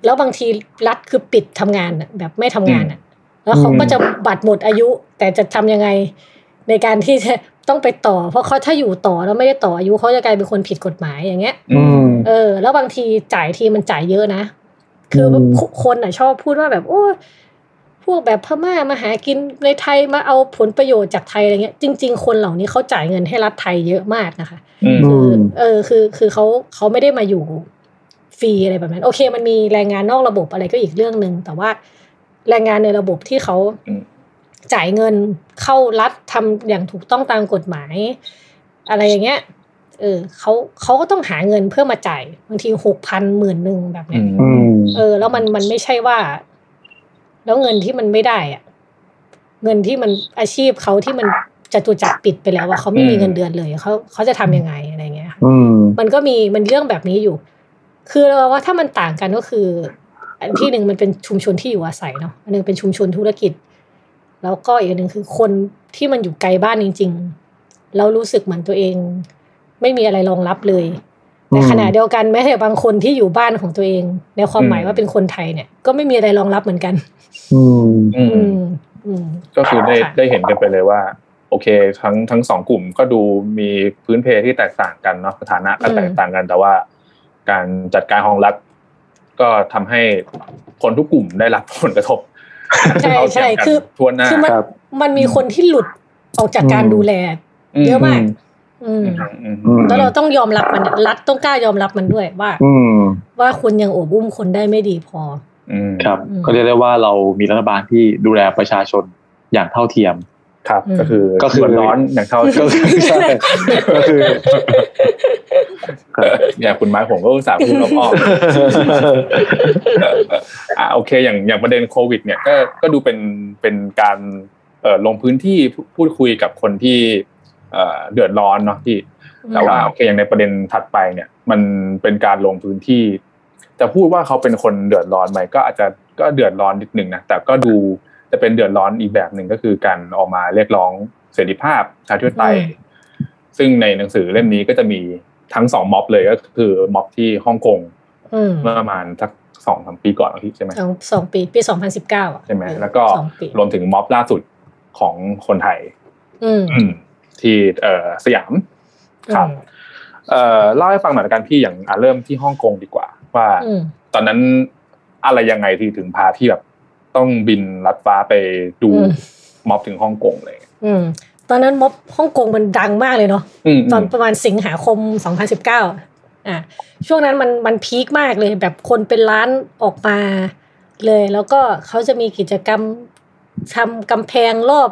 แล้วบางทีรัฐคือปิดทำงานอะแบบไม่ทำงานอะ แล้วเขาก็จะบัตรหมดอายุ แต่จะทำยังไงในการที่จะต้องไปต่อ เพราะเขาถ้าอยู่ต่อแล้วไม่ได้ต่ออายุเขาจะกลายเป็นคนผิดกฎหมายอย่างเงี้ยอืมเออ แล้วบางทีจ่ายทีมันจ่ายเยอะนะคืออมคนอะชอบพูดว่าแบบโอ้ พวกแบบพม่ามาหากินในไทยมาเอาผลประโยชน์จากไทยอะไรเงี้ย จริง ๆ คนเหล่านี้เขาจ่ายเงินให้รัฐไทยเยอะมากนะคะอืมคือเออคือคือเขาเขาไม่ได้มาอยู่ฟรีอะไรแบบนั้น โอเค มันมีแรงงานนอกระบบอะไรก็อีกเรื่องหนึ่งแต่ว่าแรงงานในระบบที่เขาอืมจ่ายเงินเข้ารัฐทำอย่างถูกต้องตามกฎหมาย อะไรอย่างเงี้ยเออเขาเขาก็ต้องหาเงินเพื่อมาจ่ายบางทีหกพันหมื่นหนึ่งแบบอืเนี้ยมอืมเออ แล้วมันมันไม่ใช่ว่า แล้วเงินที่มันไม่ได้อะเงินที่มันอาชีพเขาที่มันจะตุจักรปิดไปแล้วว่าเขาไม่มีเงินเดือนเลยเขาเขาจะทำยังไงอะไรเงี้ยค่ะอืมมันก็มีมันเรื่องแบบนี้อยู่ คือเราว่าถ้ามันต่างกันก็คือ อันที่หนึ่งมันเป็นชุมชนที่อยู่อาศัยเนาะอันหนึงเป็นชุมชนธุรกิจ แล้วก็อีกอันหนึ่งคือคนที่มันอยู่ไกลบ้านจริงๆแล้วรู้สึกเหมือนตัวเอง ไม่มีอะไรรองรับเลย แต่ขณะเดียวกันแม้แต่บางคนที่อยู่บ้านของตัวเอง ในความหมายว่าเป็นคนไทยเนี่ย ก็ไม่มีอะไรรองรับเหมือนกัน อืมอืมอืมอืมก็คือได้ค่ะได้เห็นกันไปเลยว่า โอเค ทั้งทั้งสองกลุ่มก็ดูมีพื้นเพที่แตกต่างกันเนาะสถานะก็แตกต่างกัน แต่ว่า การจัดการของรัฐก็ทำให้คนทุกกลุ่มได้รับผลกระทบใช่ใช่เท่าเทียมกันคือทั่วหน้าคือมันครับมันมีคนที่หลุดออกจากการอืมดูแลเยอะมากอืมอืมอืมอืม แล้วเราต้องยอมรับมันอะรัฐต้องกล้ายอมรับมันด้วยว่าอืมว่าคุณยังโอบอุ้มคนได้ไม่ดีพออืมครับอืมก็เรียกได้ว่าเรามีรัฐบาลที่ดูแลประชาชนอย่างเท่าเทียมครับอืมก็คือก็คือเดืดร้อนอย่างเท่าก็คือใช่ก็คืออย่างคุณไม้ผมก็อุตส่าห์พูดอ้อมๆอ่าโอเค อย่างอย่างประเด็นโควิด เนี่ยก็ก็ดูเป็นเป็นการเอ่อลงพื้นที่พูพูดคุยกับคนที่ เอ่อเดือดร้อนเนาะที่ แต่ว่าโอเคอย่างในประเด็นถัดไปเนี่ย มันเป็นการลงพื้นที่จะพูดว่าเขาเป็นคนเดือดร้อนไหมก็อาจจะก็เดือดร้อนนิดนึงนะแต่ก็ดูจะเป็นเดือดร้อนอีกแบบหนึ่งก็คือการออกมาเรียกร้องเสรีภาพประชาธิปไตยอืมซึ่งในหนังสือเล่มนี้ก็จะมีทั้งสองม็อบเลยก็คือม็อบที่ฮ่องกงอืมเมื่อประมาณสักสองสามปีก่อนที่ใช่ไหมสองสองปีปีสองพันสิบเก้าอะใช่ไหมแล้วก็สองปีรวมถึงม็อบล่าสุดของคนไทย อืมอืม ที่เอ่อสยามครับเอ่อเล่าให้ฟังหน่อยละกันพี่อย่างอะเริ่มที่ฮ่องกงดีกว่า ว่าอืมตอนนั้นอะไรยังไงที่ถึงพาพี่แบบต้องบินลัดฟ้าไปดูอืมม็อบถึงฮ่องกงเลยอืมตอนนั้นม็อบฮ่องกงมันดังมากเลยเนาะอืมตอนประมาณสิงหาคม 2019อะช่วงนั้นมันมันพีคมากเลยแบบคนเป็นล้านออกมาเลย แล้วก็เขาจะมีกิจกรรมทำกำแพงรอบ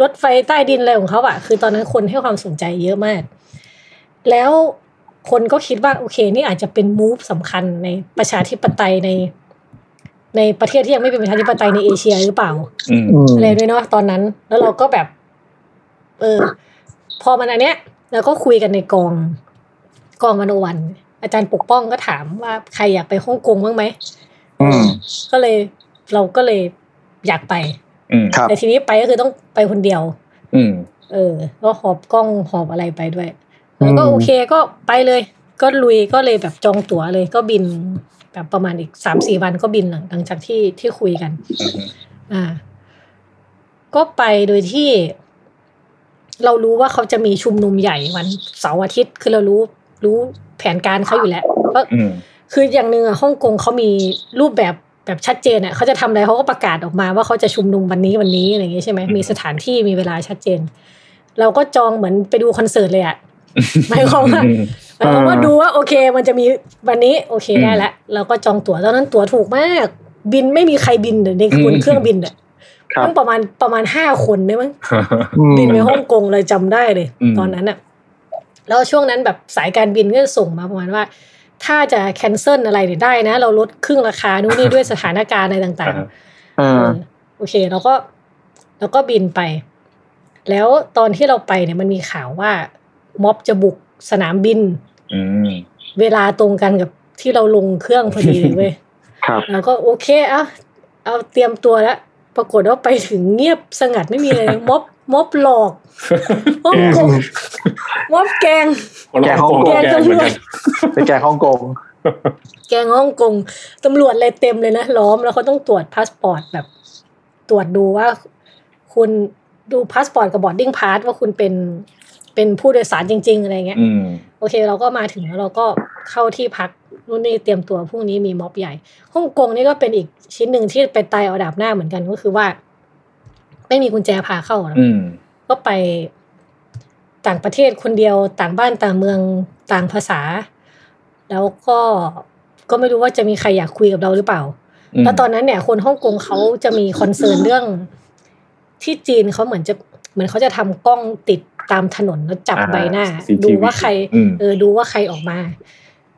รถไฟใต้ดินอะไรของเขาอะคือตอนนั้นคนให้ความสนใจเยอะมาก แล้วคนก็คิดว่าโอเค นี่อาจจะเป็นมูฟสำคัญในประชาธิปไตยใน ในประเทศที่ยังไม่เป็นประชาธิปไตยในเอเชียหรือเปล่าอืมอืมอะไรด้วยเนาะตอนนั้น แล้วเราก็แบบ เออ พอมันอันเนี้ยเราก็คุยกันในกองกองมโนวัน อาจารย์ปกป้องก็ถามว่าใครอยากไปฮ่องกงบ้างไหมอืมก็เลยเราก็เลยอยากไปอืมครับ แต่ทีนี้ไปก็คือต้องไปคนเดียว อืมเออ ก็หอบกล้องหอบอะไรไปด้วยแล้วก็อืมโอเคก็ไปเลย ก็ลุยก็เลยแบบจองตั๋วเลย ก็บินแบบประมาณอีกสามสี่วันก็บินหลังหลังจากที่ที่คุยกันอืมอ่า ก็ไปโดยที่ เรารู้ว่าเขาจะมีชุมนุมใหญ่วันเสาร์อาทิตย์คือเรารู้รู้แผนการเขาอยู่แล้วว่าอืมคืออย่างหนึ่งอะฮ่องกงเขามีรูปแบบ แบบชัดเจนอะเขาจะทำอะไรเขาก็ประกาศออกมาว่าเขาจะชุมนุมวันนี้วันนี้อะไรอย่างงี้ใช่ไหมอืมมีสถานที่มีเวลาชัดเจน เราก็จองเหมือนไปดูคอนเสิร์ตเลยอะหมายความว่าอืมหมายความว่าดูว่าโอเค มันจะมีวันนี้โอเคอืมได้แล้วเราก็จองตั๋วตอนนั้นตั๋วถูกมาก บินไม่มีใครบินเลยในอืมบนเครื่องบินอะครับตั้งประมาณประมาณห้าคนได้มั้งอืมบินไปฮ่องกงเลยจำได้เลยอืมตอนนั้นอะแล้วช่วงนั้นแบบสายการบินก็จะส่งมาประมาณว่า ถ้าจะแคนเซิลอะไรเนี่ยได้นะ เราลดครึ่งราคานู่นนี่ด้วยสถานการณ์อะไรต่างอ่าๆอ่าเออโอเคเราก็เราก็บินไป แล้วตอนที่เราไปเนี่ยมันมีข่าวว่า ม็อบจะบุกสนามบินอืมเวลาตรงกันกับที่เราลงเครื่องพอดีเลยเว้ยครับเราก็โอเคเอาเอาเตรียมตัวแล้วปรากฏว่าไปถึงเงียบสงัดไม่มีอะไรเลยม็อบ ม็อบหลอกม็อบโกงม็อบแกง แกฮ่องกงแกงเหตำรมือนวกัจนไปแกงฮ่องกง แกงฮ่องกงตำรวจอะไรเต็มเลยนะล้อมแล้วเขาต้องตรวจพาสปอร์ตแบบ ตรวจดูว่า คุณดูพาสปอร์ตกับ boarding pass ว่าคุณเป็นเป็นผู้โดยสารจริง ๆ อะไรเงี้ยอืมโอเค เราก็มาถึงแล้วเราก็เข้าที่พักนู่นนี่เตรียมตัวพรุ่งนี้มีม็อบใหญ่ฮ่องกงนี่ก็เป็นอีกชิ้นหนึ่งที่ไปตายเอาดาบหน้าเหมือนกันก็คือว่า ไม่มีกุญแจพาเข้านะอืมก็ไปต่างประเทศคนเดียวต่างบ้านต่างเมืองต่างภาษา แล้วก็ก็ไม่รู้ว่าจะมีใครอยากคุยกับเราหรือเปล่าอืมแล้วตอนนั้นเนี่ย คนฮ่องกงเขาจะมีคอนเซิร์นเรื่อง ที่จีนเขาเหมือนจะเหมือนเขาจะทำกล้องติดตามถนนแล้วจับอ่าใบหน้า CCTV ดูว่าใครอืมเออดูว่าใครออกมา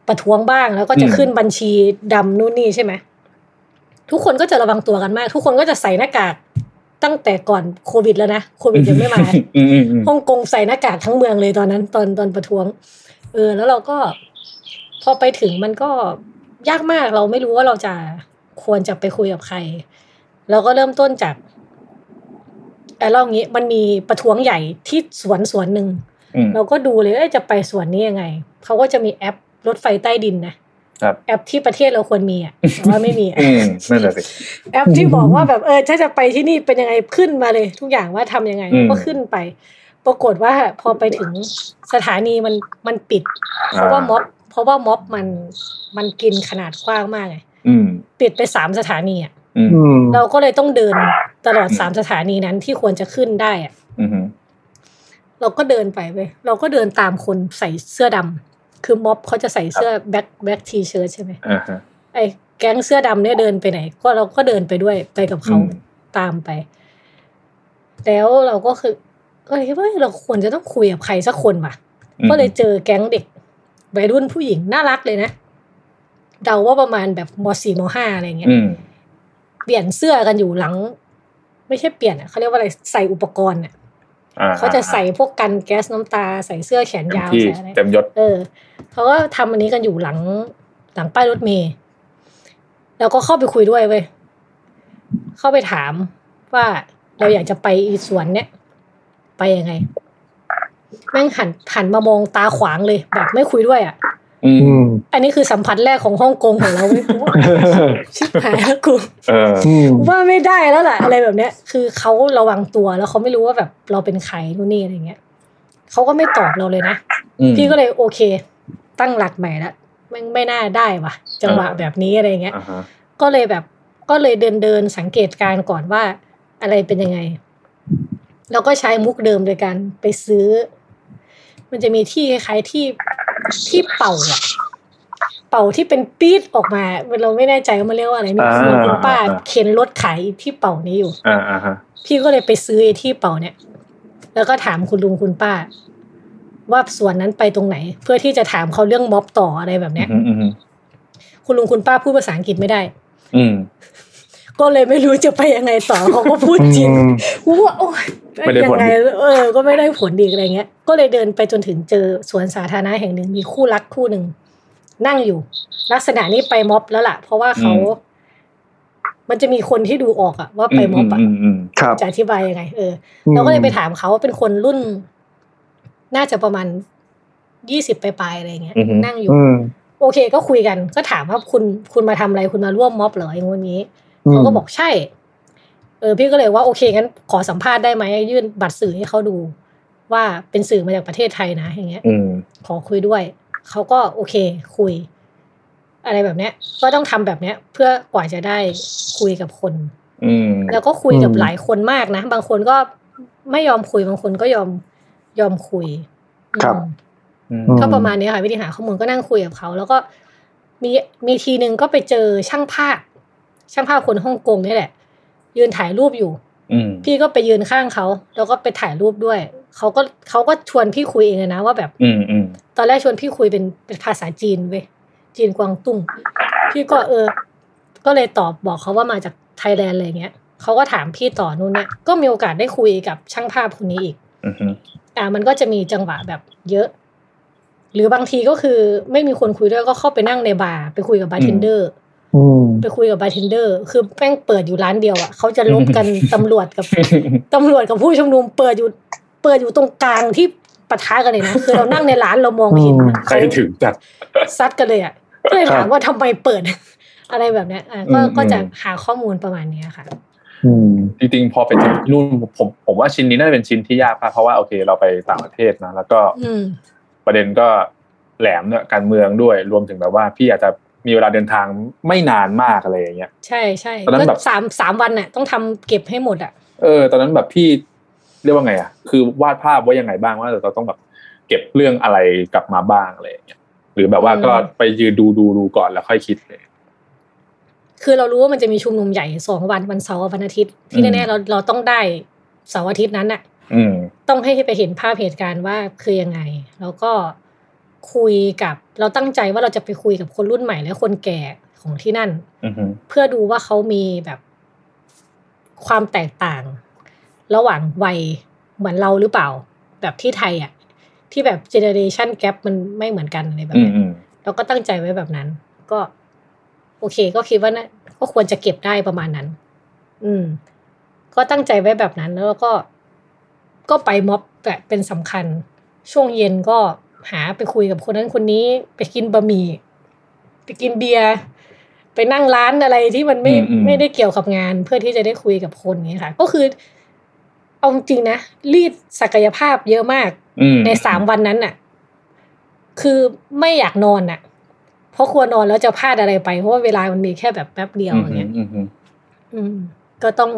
ประท้วงบ้างแล้วก็จะอืมขึ้นบัญชีดำนู่นนี่ใช่ไหมทุกคนก็จะระวังตัวกันมาก ทุกคนก็จะใส่หน้ากาก ตั้งแต่ก่อนโควิดแล้วนะโควิดยังไม่มาอืมอืมอืมฮ่องกงใส่หน้ากากทั้งเมืองเลยตอนนั้น ตอนตอนประท้วง เออ แล้วเราก็ พอไปถึงมันก็ยากมากเราไม่รู้ว่าเราจะควรจะไปคุยกับใคร เราก็เริ่มต้นจากเออเล่างี้มันมีประท้วงใหญ่ที่สวนสวนหนึ่งอืมเราก็ดูเลยเอ้ยจะไปสวนนี้ยังไงเขาก็จะมีแอปรถไฟใต้ดินนะครับ แอปที่ประเทศเราควรมีอะแต่ว่าไม่มีอะอืมนั่นแหละสิแอปที่บอกว่าแบบเออถ้าจะไปที่นี่เป็นยังไงขึ้นมาเลย ทุกอย่างว่าทำยังไงอืมก็ขึ้นไป ปรากฏว่าพอไปถึงสถานีมันมันปิด เพราะว่าม็อบเพราะว่าม็อบมันมันกินขนาดกว้างมากไงอืมปิดไปสามสถานีอะอืมอืมเราก็เลยต้องเดินตลอดสามสถานีนั้นที่ควรจะขึ้นได้อะอืมเราก็เดินไปเว้ยเราก็เดินตามคนใส่เสื้อดำ คือม็อบเขาจะใส่เสื้อ black black T-shirt ใช่ไหมอ่าฮะไอ้แก๊งเสื้อดำเนี่ยเดินไปไหน ก็เราก็เดินไปด้วยไปกับเขาอืมตามไป แล้วเราก็คือก็เลยคิดว่าเราควรจะต้องคุยกับใครสักคนว่ะ ก็เลยเจอแก๊งเด็กวัยรุ่นผู้หญิงน่ารักเลยนะเดาว่าประมาณแบบมสี่มห้าอะไรเงี้ยอืมเปลี่ยนเสื้อกันอยู่หลัง ไม่ใช่เปลี่ยนอะเขาเรียกว่าอะไรใส่อุปกรณ์อะอ่ เขาจะใส่พวกกันแก๊สน้ำตา ใส่เสื้อแขนยาวที่ใส่อะไรเต็มยศเออเขาก็ทำอันนี้กันอยู่หลัง หลังป้ายรถเมย์เราก็เข้าไปคุยด้วยเว้ยเข้าไปถามว่าเราอยากจะไปอีสวนเนี้ยไปยังไงแม่งหันหันมามองตาขวางเลยแบบไม่คุยด้วยอะอืม อืมอันนี้คือสัมผัสแรกของฮ่องกงของเราเว้ยกูว่าชิบหายแล้วกูเอออืมกูว่าไม่ได้แล้วล่ะอะไรแบบเนี้ย คือเขาระวังตัวแล้วเขาไม่รู้ว่าแบบเราเป็นใครนู่นนี่อะไรเงี้ยเขาก็ไม่ตอบเราเลยนะอืมพี่ก็เลยโอเค ตั้งหลักใหม่ละไม่ไม่น่าได้ว่ะ จังหวะเออแบบนี้อะไรเงี้ยอ่าฮะก็เลยแบบก็เลยเดินเดินสังเกตการณ์ก่อนว่า อะไรเป็นยังไง แล้วก็ใช้มุกเดิมโดยการไปซื้อ มันจะมีที่คล้ายๆที่ที่เป่าอะเป่าที่เป็นปี๊ดออกมา เราไม่แน่ใจว่ามันเรียกว่าอะไรมีคุณลุงคุณป้าเข็นรถขายที่เป่านี้อยู่อ่าอ่าฮะพี่ก็เลยไปซื้อไอ้ที่เป่าเนี่ย แล้วก็ถามคุณลุงคุณป้า ว่าส่วนนั้นไปตรงไหน เพื่อที่จะถามเขาเรื่องม็อบต่ออะไรแบบเนี้ยอืมอืมอืมคุณลุงคุณป้าพูดภาษาอังกฤษไม่ได้ อืม ก็เลยไม่รู้จะไปยังไงต่อเขาก็พูดจีนกูว่าโอ๊ยไม่ได้ผลยังไงเออ ก็ไม่ได้ผลดีอะไรเงี้ย ก็เลยเดินไปจนถึงเจอสวนสาธารณะแห่งหนึ่งมีคู่รักคู่หนึ่งนั่งอยู่ ลักษณะนี้ไปม็อบแล้วล่ะ เพราะว่าเขา มันจะมีคนที่ดูออกอะว่าไปม็อบอะอืมอืมครับจะอธิบายยังไง เออเราก็เลยไปถามเขาว่าเป็นคนรุ่น น่าจะประมาณยี่สิบปลายๆอะไรเงี้ย นั่งอยู่อืมโอเค ก็คุยกัน ก็ถามว่าคุณคุณมาทำอะไรคุณมาร่วมม็อบเหรอไอ้งวดนี้อืม เขาก็บอกใช่ เออ พี่ก็เลยว่าโอเคงั้นขอสัมภาษณ์ได้ไหมยื่นบัตรสื่อให้เขาดูว่าเป็นสื่อมาจากประเทศไทยนะอย่างเงี้ยอืมขอคุยด้วย เขาก็โอเค คุย อะไรแบบเนี้ย ก็ต้องทำแบบเนี้ย เพื่อกว่าจะได้คุยกับคนอืมแล้วก็คุยกับอืมหลายคนมากนะ บางคนก็ไม่ยอมคุยบางคนก็ยอมยอมคุยครับอืมอืมอืมก็ประมาณนี้ค่ะวิธีหาข้อมูลก็นั่งคุยกับเขา แล้วก็มีมีทีหนึ่งก็ไปเจอช่างภาพ ช่างภาพคนฮ่องกงนี่แหละ ยืนถ่ายรูปอยู่อืมพี่ก็ไปยืนข้างเขา แล้วก็ไปถ่ายรูปด้วย เขาก็เขาก็ชวนพี่คุยเองเลยนะว่าแบบอืมอืมตอนแรกชวนพี่คุยเป็นเป็นภาษาจีนเว้ยจีนกวางตุ้ง พี่ก็เออ ก็เลยตอบบอกเขาว่ามาจากไทยแลนด์อะไรเงี้ยเขาก็ถามพี่ต่อนู่นเนี่ยก็มีโอกาสได้คุยกับช่างภาพคนนี้อีกอืมอ่ามันก็จะมีจังหวะแบบเยอะ หรือบางทีก็คือไม่มีคนคุยด้วยก็เข้าไปนั่งในบาร์ไปคุยกับบาร์เทนเดอร์อืม ไปคุยกับบาร์เทนเดอร์ คือแม่งเปิดอยู่ร้านเดียวอะเขาจะรบกันตำรวจกับตำรวจกับผู้ชุมนุมเปิดอยู่เปิดอยู่ตรงกลางที่ปะทะกันเลยนะคือเรานั่งในร้านเรามองเห็นอืมใครเขาถึงจัดซัดกันเลยอะก็เลยถามครับว่าทำไมเปิด อะไรแบบเนี้ยอะก็อืมก็จะอืมหาข้อมูลประมาณเนี้ยค่ะอืมจริงๆพอไปถึงที่นู่นผมผมว่าชิ้นนี้น่าจะเป็นชิ้นที่ยากมากเพราะว่าโอเคเราไปต่างประเทศนะแล้วก็อืมประเด็นก็แหลมเนี่ยการเมืองด้วยรวมถึงแบบว่าพี่อาจจะ มีเวลาเดินทางไม่นานมากอะไรอย่างเงี้ยใช่ใช่ตอนนั้นก็แบบสามสามวันน่ะ ต้องทำเก็บให้หมดอะเออ ตอนนั้นแบบพี่เรียกว่าไงอะคือวาดภาพไว้ยังไงบ้างว่าเราต้องแบบเก็บเรื่องอะไรกลับมาบ้างอะไรอย่างเงี้ยหรือแบบว่าก็อืมไปยืนดูดูดูก่อนแล้วค่อยคิดเลยคือเรารู้ว่ามันจะมีชุมนุมใหญ่สองวันวันเสาร์กับวันอาทิตย์ ที่อืมแน่ๆเราเราต้องได้เสาร์อาทิตย์นั้นน่ะอืมต้องให้ไปเห็นภาพเหตุการณ์ว่าคือยังไง แล้วก็คุยกับ เราตั้งใจว่าเราจะไปคุยกับคนรุ่นใหม่และคนแก่ของที่นั่นอือฮึเพื่อดูว่าเขามีแบบความแตกต่าง ระหว่างวัยเหมือนเราหรือเปล่า แบบที่ไทยอะที่แบบเจเนอเรชันแกรไม่ไม่เหมือนกันอะไรแบบอืมเนี้ยอืมเราก็ตั้งใจไว้แบบนั้น ก็ โอเค ก็คิดว่านะก็ควรจะเก็บได้ประมาณนั้น อืม ก็ตั้งใจไว้แบบนั้นแล้วก็ก็ไปม็อบแบบเป็นสำคัญ ช่วงเย็นก็ หาไปคุยกับคนนั้นคนนี้ ไปกินบะหมี่ ไปกินเบียร์ไปนั่งร้านอะไรที่มันไม่อืมอืมไม่ได้เกี่ยวกับงาน เพื่อที่จะได้คุยกับคนนี้ยค่ะ ก็คือเอาจริงๆนะรีดศักยภาพเยอะมากอืมในสามวันนั้นน่ะ คือไม่อยากนอนน่ะพเพราะควรนอนแล้วจะพลาดอะไรไป เพราะว่าเวลามันมีแค่แบบแป๊บเดียวอืมอย่างเงี้ยอืมอืมอืมก็ต้อง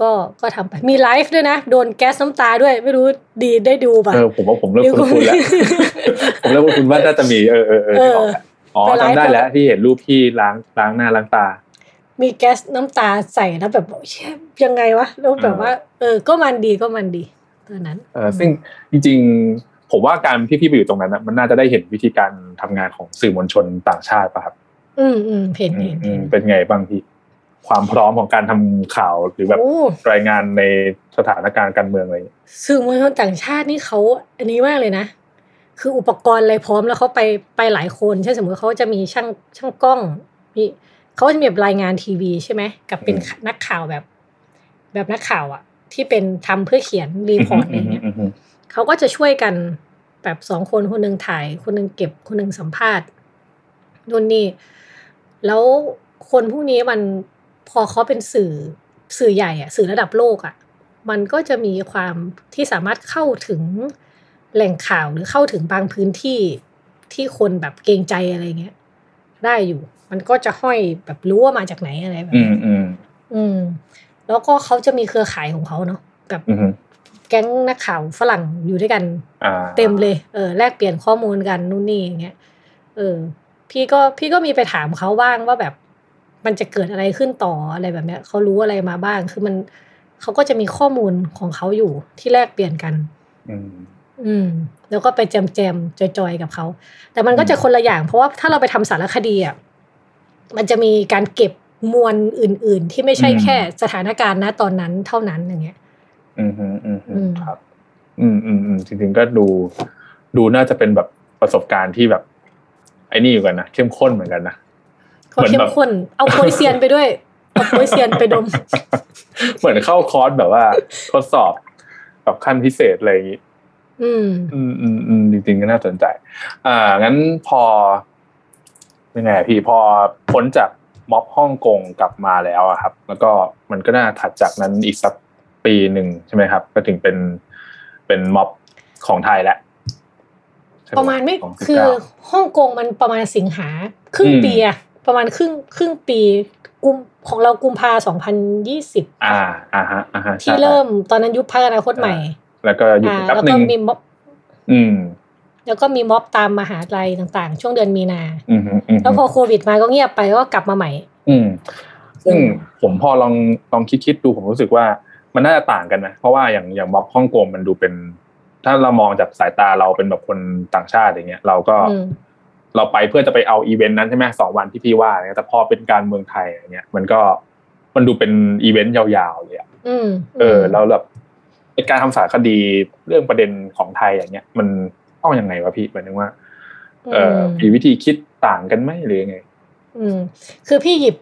ก็ก็ทำไปมีไลฟ์ด้วยนะ โดนแก๊สน้ำตาด้วย ไม่รู้ดีได้ดูป่ะเออผมว่าผมเริ่มเดี๋ยวคุ้นๆแล้วผมเริ่มคุ้นๆว่าน่าจะมีเออเออเออที่บอกแล้วอ๋อไปไลฟ์จำได้แล้วที่เห็นรูปพี่ล้างล้างหน้าล้างตา มีแก๊สน้ำตาใส่แล้วแบบเชี่ยยังไงวะแล้วแบบว่า เออ ก็มันดีก็มันดีตอนนั้น เออซึ่งจริง ๆ ผมว่าการที่พี่ไปอยู่ตรงนั้นนะมันน่าจะได้เห็นวิธีการทำงานของสื่อมวลชนต่างชาติป่ะครับ อืมอืมเห็นอืเห็มนอืเห็มนเป็นไงบ้างพี่ ความพร้อมของการทำข่าวหรือแบบโอ้รายงานในสถานการณ์การเมืองอะไรอย่างเงี้ยสื่อมวลชนต่างชาตินี่เขาอันนี้มากเลยนะ คืออุปกรณ์อะไรพร้อมแล้วเขาไปไปหลายคนเช่นสมมติเขาจะมีช่างช่างกล้องมีเขาจะมีแบบรายงานทีวีใช่ไหมกับเป็นนักข่าวแบบ แบบนักข่าวอะที่เป็นทำเพื่อเขียนรีพอร์ตอะไรเงี้ยมอืมเขาก็จะช่วยกันแบบสองคนคนหนึ่งถ่าย คนหนึ่งเก็บคนหนึ่งสัมภาษณ์นู่นนี่แล้วคนพวกนี้มัน พอเขาเป็นสื่อสื่อใหญ่อะสื่อระดับโลกอะมันก็จะมีความที่สามารถเข้าถึงแหล่งข่าวหรือเข้าถึงบางพื้นที่ที่คนแบบเกรงใจอะไรเงี้ย ได้อยู่ มันก็จะห้อยแบบรู้ว่ามาจากไหนอะไรแบบอืเนี้มยอืมอืม แล้วก็เขาจะมีเครือข่ายของเขาเนาะแบบอืมแก๊งนักข่าวฝรั่งอยู่ด้วยกันอ่าเต็มเลยเออแลกเปลี่ยนข้อมูลกันนู่นนี่อย่างเงี้ยเออ พี่ก็พี่ก็มีไปถามเขาบ้างว่าแบบ มันจะเกิดอะไรขึ้นต่ออะไรแบบเนี้ยเขารู้อะไรมาบ้าง คือมันเขาก็จะมีข้อมูลของเขาอยู่ที่แลกเปลี่ยนกัน อืมอืมแล้วก็ไปแจมแจมๆจอยๆกับเขา แต่มันก็จะคนละอย่าง เพราะว่าถ้าเราไปทำสารคดีอะมันจะมีการเก็บมวลอื่น ๆ ที่ไม่ใช่แค่สถานการณ์ณตอนนั้นเท่านั้นอย่างเงี้ยอืมอืมอืมอืมครับ อืมอืมอืมจริงๆก็ดู ดูน่าจะเป็นแบบประสบการณ์ที่แบบ ไอ้นี่อยู่กันนะเข้มข้นเหมือนกันนะ เขาเข้มข้นเอาโพยเซียนไปด้วยเอาโพยเซียนไปดม เหมือนเข้าคอร์สแบบว่า ทดสอบแบบขั้นพิเศษอะไรอย่างนี้อืม อืมอืมอืมจริงๆก็น่าสนใจ อ่า งั้นพอยังไงอะพี่พอพ้นจากม็อบฮ่องกงกลับมาแล้วอะครับ แล้วก็มันก็น่าถัดจากนั้นอีกสักปีหนึ่งใช่ไหมครับ ก็ถึงเป็นเป็นม็อบของไทยแล้วใช่หประมาณไม่ของคือ19ฮ่องกงมันประมาณสิงหาครึ่งอืมปีอะ ประมาณครึ่งครึ่งปีกุมของเรากุมภาสองพันยี่สิบอ่าอ่าฮะอ่าฮะที่ใช่เริ่มตอนนั้นยุบพักอนาคตใหม่ แล้วก็หยุดอ่าไปแป๊บแล้วหก็นึ่งมีม็อบอืมแล้วก็มีม็อบตามมหาลัยต่างๆ ช่วงเดือนมีนาอืมอืมอืมแล้วพอโควิดมาก็เงียบไปก็กลับมาใหม่ อืมซึ่งอืมผมพอลองลองคิดคิดดูผมรู้สึกว่ามันน่าจะต่างกันนะเพราะว่าอย่างอย่างม็อบฮ่องกงมันดูเป็น ถ้าเรามองจากสายตาเราเป็นแบบคนต่างชาติอย่างเงี้ย เราก็อืม เราไปเพื่อจะไปเอาอีเวนต์นั้นใช่ไหมสองวันที่พี่ว่าเนี่ยแต่พอเป็นการเมืองไทยอย่างเงี้ยมันก็มันดูเป็นอีเวนต์ยาวๆเลยอะอืมเออ แล้วแบบไอ้การทำสารคดีเรื่องประเด็นของไทยอย่างเงี้ย มันต้องยังไงวะพี่หมายถึงว่า เออมีวิธีคิดต่างกันไหมหรือยังไง อืม คือพี่หยิบ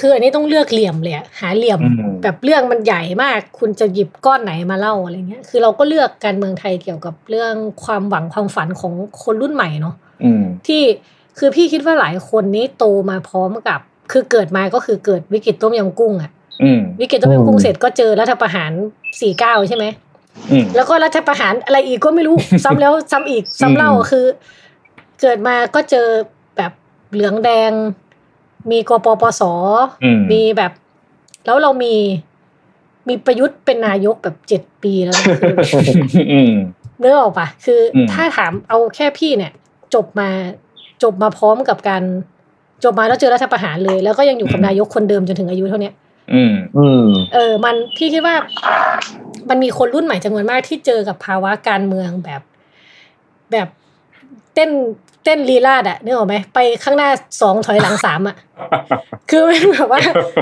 คืออันนี้ต้องเลือกเหลี่ยมเลยอะหาเหลี่ยมอืมแบบเรื่องมันใหญ่มาก คุณจะหยิบก้อนไหนมาเล่าอะไรเงี้ย คือเราก็เลือกการเมืองไทยเกี่ยวกับเรื่องความหวังความฝันของคนรุ่นใหม่เนาะอืม ที่คือพี่คิดว่าหลายคนนี้โตมาพร้อมกับ คือเกิดมาก็คือเกิดวิกฤตต้มยำกุ้งอะอืมวิกฤตต้มยำกุ้งเสร็จก็เจอรัฐประหารสี่เก้าใช่ไหมอืมแล้วก็รัฐประหารอะไรอีกก็ไม่รู้ ซ้ำแล้วซ้ำอีกซ้ำเล่าอืมคือ เกิดมาก็เจอแบบเหลืองแดง มีกปปสอืมมีแบบ แล้วเรามีมีประยุทธ์เป็นนายกแบบเจ็ดปีแล้วนะคืออืมเนื้อออกปะคืออมถ้าถามเอาแค่พี่เนี่ย จบมาจบมาพร้อมกับการจบมาแล้วเจอรัฐประหารเลย แล้วก็ยังอยู่กับนายกคนเดิมจนถึงอายุเท่าเนี้ยอืมอืมเออ มันพี่คิดว่า มันมีคนรุ่นใหม่จำนวนมากที่เจอกับภาวะการเมืองแบบ แบบเต้นเต้นลีลาดอะนึกออกไหมไปข้างหน้าสองถอยหลังสามอะคือแม่งแบบว่า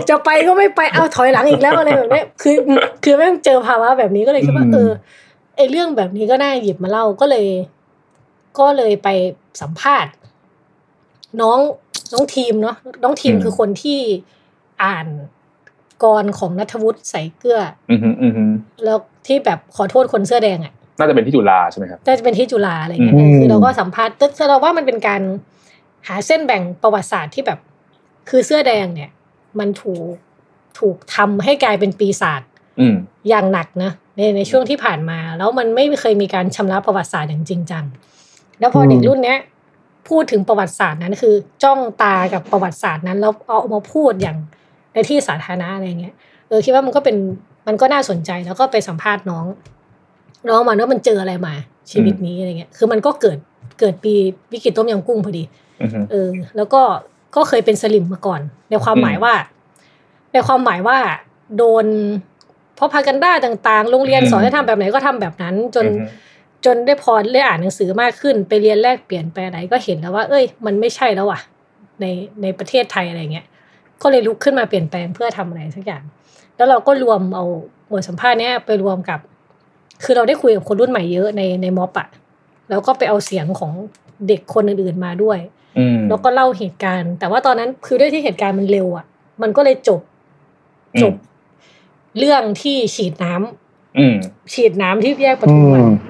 จะไปก็ไม่ไปเอาถอยหลังอีกแล้วอะไรแบบเนี้ยคือ คือแม่งเจอภาวะแบบนี้ก็เลยคิดว่าอืมเออไอเรื่องแบบนี้ก็น่าหยิบมาเล่าก็เลย ก็เลยไปสัมภาษณ์ น้องน้องทีมเนาะน้องทีมคือคนที่อ่านกรของนัทวุฒิใส่เกลืออืมอืมอืมแล้วที่แบบขอโทษคนเสื้อแดงอะน่าจะเป็นที่จุฬาใช่ไหมครับน่าจะเป็นที่จุฬาอะไรเงี้ยอืมคือเราก็สัมภาษณ์แต่เราว่ามันเป็นการหาเส้นแบ่งประวัติศาสตร์ที่แบบ คือเสื้อแดงเนี่ย มันถูกถูกทำให้กลายเป็นปีศาจอืมอย่างหนักนะในในช่วงที่ผ่านมา แล้วมันไม่เคยมีการชำระประวัติศาสตร์อย่างจริงจัง แล้วพอเด็กรุ่นเนี้ยพูดถึงประวัติศาสตร์นั้นคือ จ้องตากับประวัติศาสตร์นั้นแล้วเอามาพูดอย่างในที่สาธารณะอะไรเงี้ยเออคิดว่ามันก็เป็นมันก็น่าสนใจแล้วก็ไปสัมภาษณ์น้อง น้องมาว่ามันเจออะไรมา ชีวิตนี้อะไรเงี้ย คือมันก็เกิดเกิดปีวิกฤตต้มยำกุ้งพอดีอือฮึเออ แล้วก็ก็เคยเป็นสลิมมาก่อน ในความหมายว่า ในความหมายว่าโดนเพราะพากันด้าต่าง ๆ โรงเรียนสอนให้ทำแบบไหนก็ทำแบบนั้น จนอือฮึ จนได้พอได้อ่านหนังสือมากขึ้น ไปเรียนแลกเปลี่ยนไปอะไรก็เห็นแล้วว่า เอ้ย มันไม่ใช่แล้วอะในในประเทศไทยอะไรเงี้ย ก็เลยลุกขึ้นมาเปลี่ยนแปลงเพื่อทำอะไรสักอย่าง แล้วเราก็รวมเอาบทสัมภาษณ์เนี้ยไปรวมกับ คือเราได้คุยกับคนรุ่นใหม่เยอะในในม็อบอะแล้วก็ไปเอาเสียงของเด็กคนอื่นๆมาด้วยอืมแล้วก็เล่าเหตุการณ์ แต่ว่าตอนนั้นคือด้วยที่เหตุการณ์มันเร็วอะมันก็เลยจบอืมจบเรื่องที่ฉีดน้ำอืมฉีดน้ำที่แยกปทุมวันครับ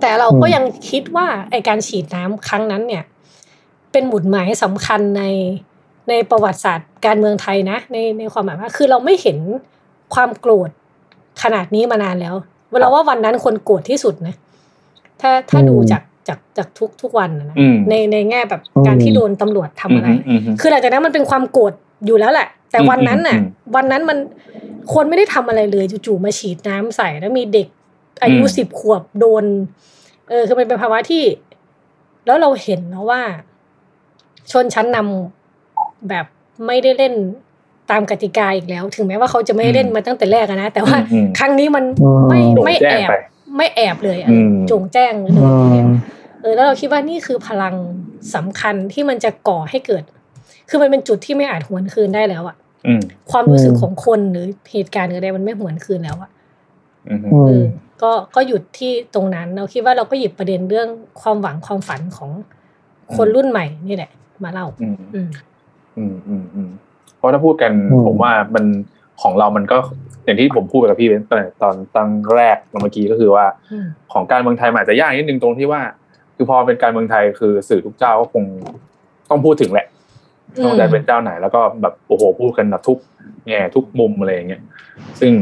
แต่เราก็ยังคิดว่าไอการฉีดน้ำครั้งนั้นเนี่ย เป็นหมุดหมายสำคัญในในประวัติศาสตร์การเมืองไทยนะ ในในความหมายว่าคือเราไม่เห็นความโกรธขนาดนี้มานานแล้วเวลาว่าวันนั้นคนโกรธที่สุดนะ ถ้าถ้าดูจากจากจากทุกทุกวันนะนะอืมในในแง่แบบการที่โดนตำรวจทำอะไรอืมอืมคือหลังจากนั้นมันเป็นความโกรธอยู่แล้วแหละ แต่วันนั้นน่ะอืมอืมวันนั้นมันคนไม่ได้ทำอะไรเลยจู่ๆมาฉีดน้ำใส่แล้วมีเด็ก อายุอืมสิบขวบโดน เออคือมันเป็นภาวะที่ แล้วเราเห็นแล้วว่า ชนชั้นนำแบบไม่ได้เล่นตามกติกาอีกแล้ว ถึงแม้ว่าเขาจะไม่ได้เล่นมาตั้งแต่แรกอะนะแต่ว่าอืมครั้งนี้มันไม่โด่งไม่แจ้แองบไปไม่แอบเลยอะอืมจงแจ้งเลยเนี่ยเออแล้วเราคิดว่านี่คือพลังสำคัญที่มันจะก่อให้เกิด คือมันเป็นจุดที่ไม่อาจหวนคืนได้แล้วอะอืมความรู้สึกของคนหรือเหตุการณ์หรืออะไรมันไม่หวนคืนแล้วอะอืมเออ ก็ก็หยุดที่ตรงนั้นเราคิดว่าเราก็หยิบประเด็นเรื่องความหวังความฝันของคนรุ่นใหม่นี่แหละ มาเล่า อืมอืมอืมอืมอืมเพราะถ้าพูดกันอืมผมว่ามันของเรามันก็อย่างที่ผมพูดไปกับพี่เบนซ์ตอนตอนตั้งแรกเมื่อกี้ก็คือว่าอืมของการเมืองไทยมันอาจจะยากนิดนึงตรงที่ว่า คือพอเป็นการเมืองไทยคือสื่อทุกเจ้าก็คงต้องพูดถึงแหละอืมต้องแต่เป็นเจ้าไหนแล้วก็แบบโอ้โหพูดกันแบบทุกแง่ทุกมุมอะไรอย่างเงี้ยซึ่ง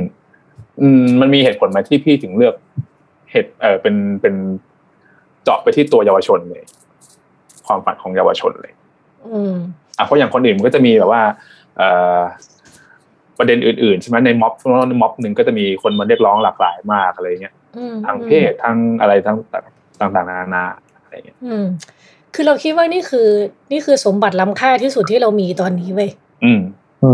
อืมมันมีเหตุผลไหมที่พี่ถึงเลือกเหตุเออเป็นเป็นเจาะไปที่ตัวเยาวชนเลย ความฝันของเยาวชนเลย อืมอะเพราะอย่างคนอื่นมันก็จะมีแบบว่า เอ่อประเด็นอื่นๆใช่ไหมในม็อบในม็อบหนึ่งก็จะมีคนมาเรียกร้องหลากหลายมากอะไรเงี้ยอืมทางเพศทางอะไรทั้งต่างๆนานาอะไรเงี้ยอืมคือเราคิดว่านี่คือ นี่คือสมบัติล้ำค่าที่สุดที่เรามีตอนนี้เว้ยอืม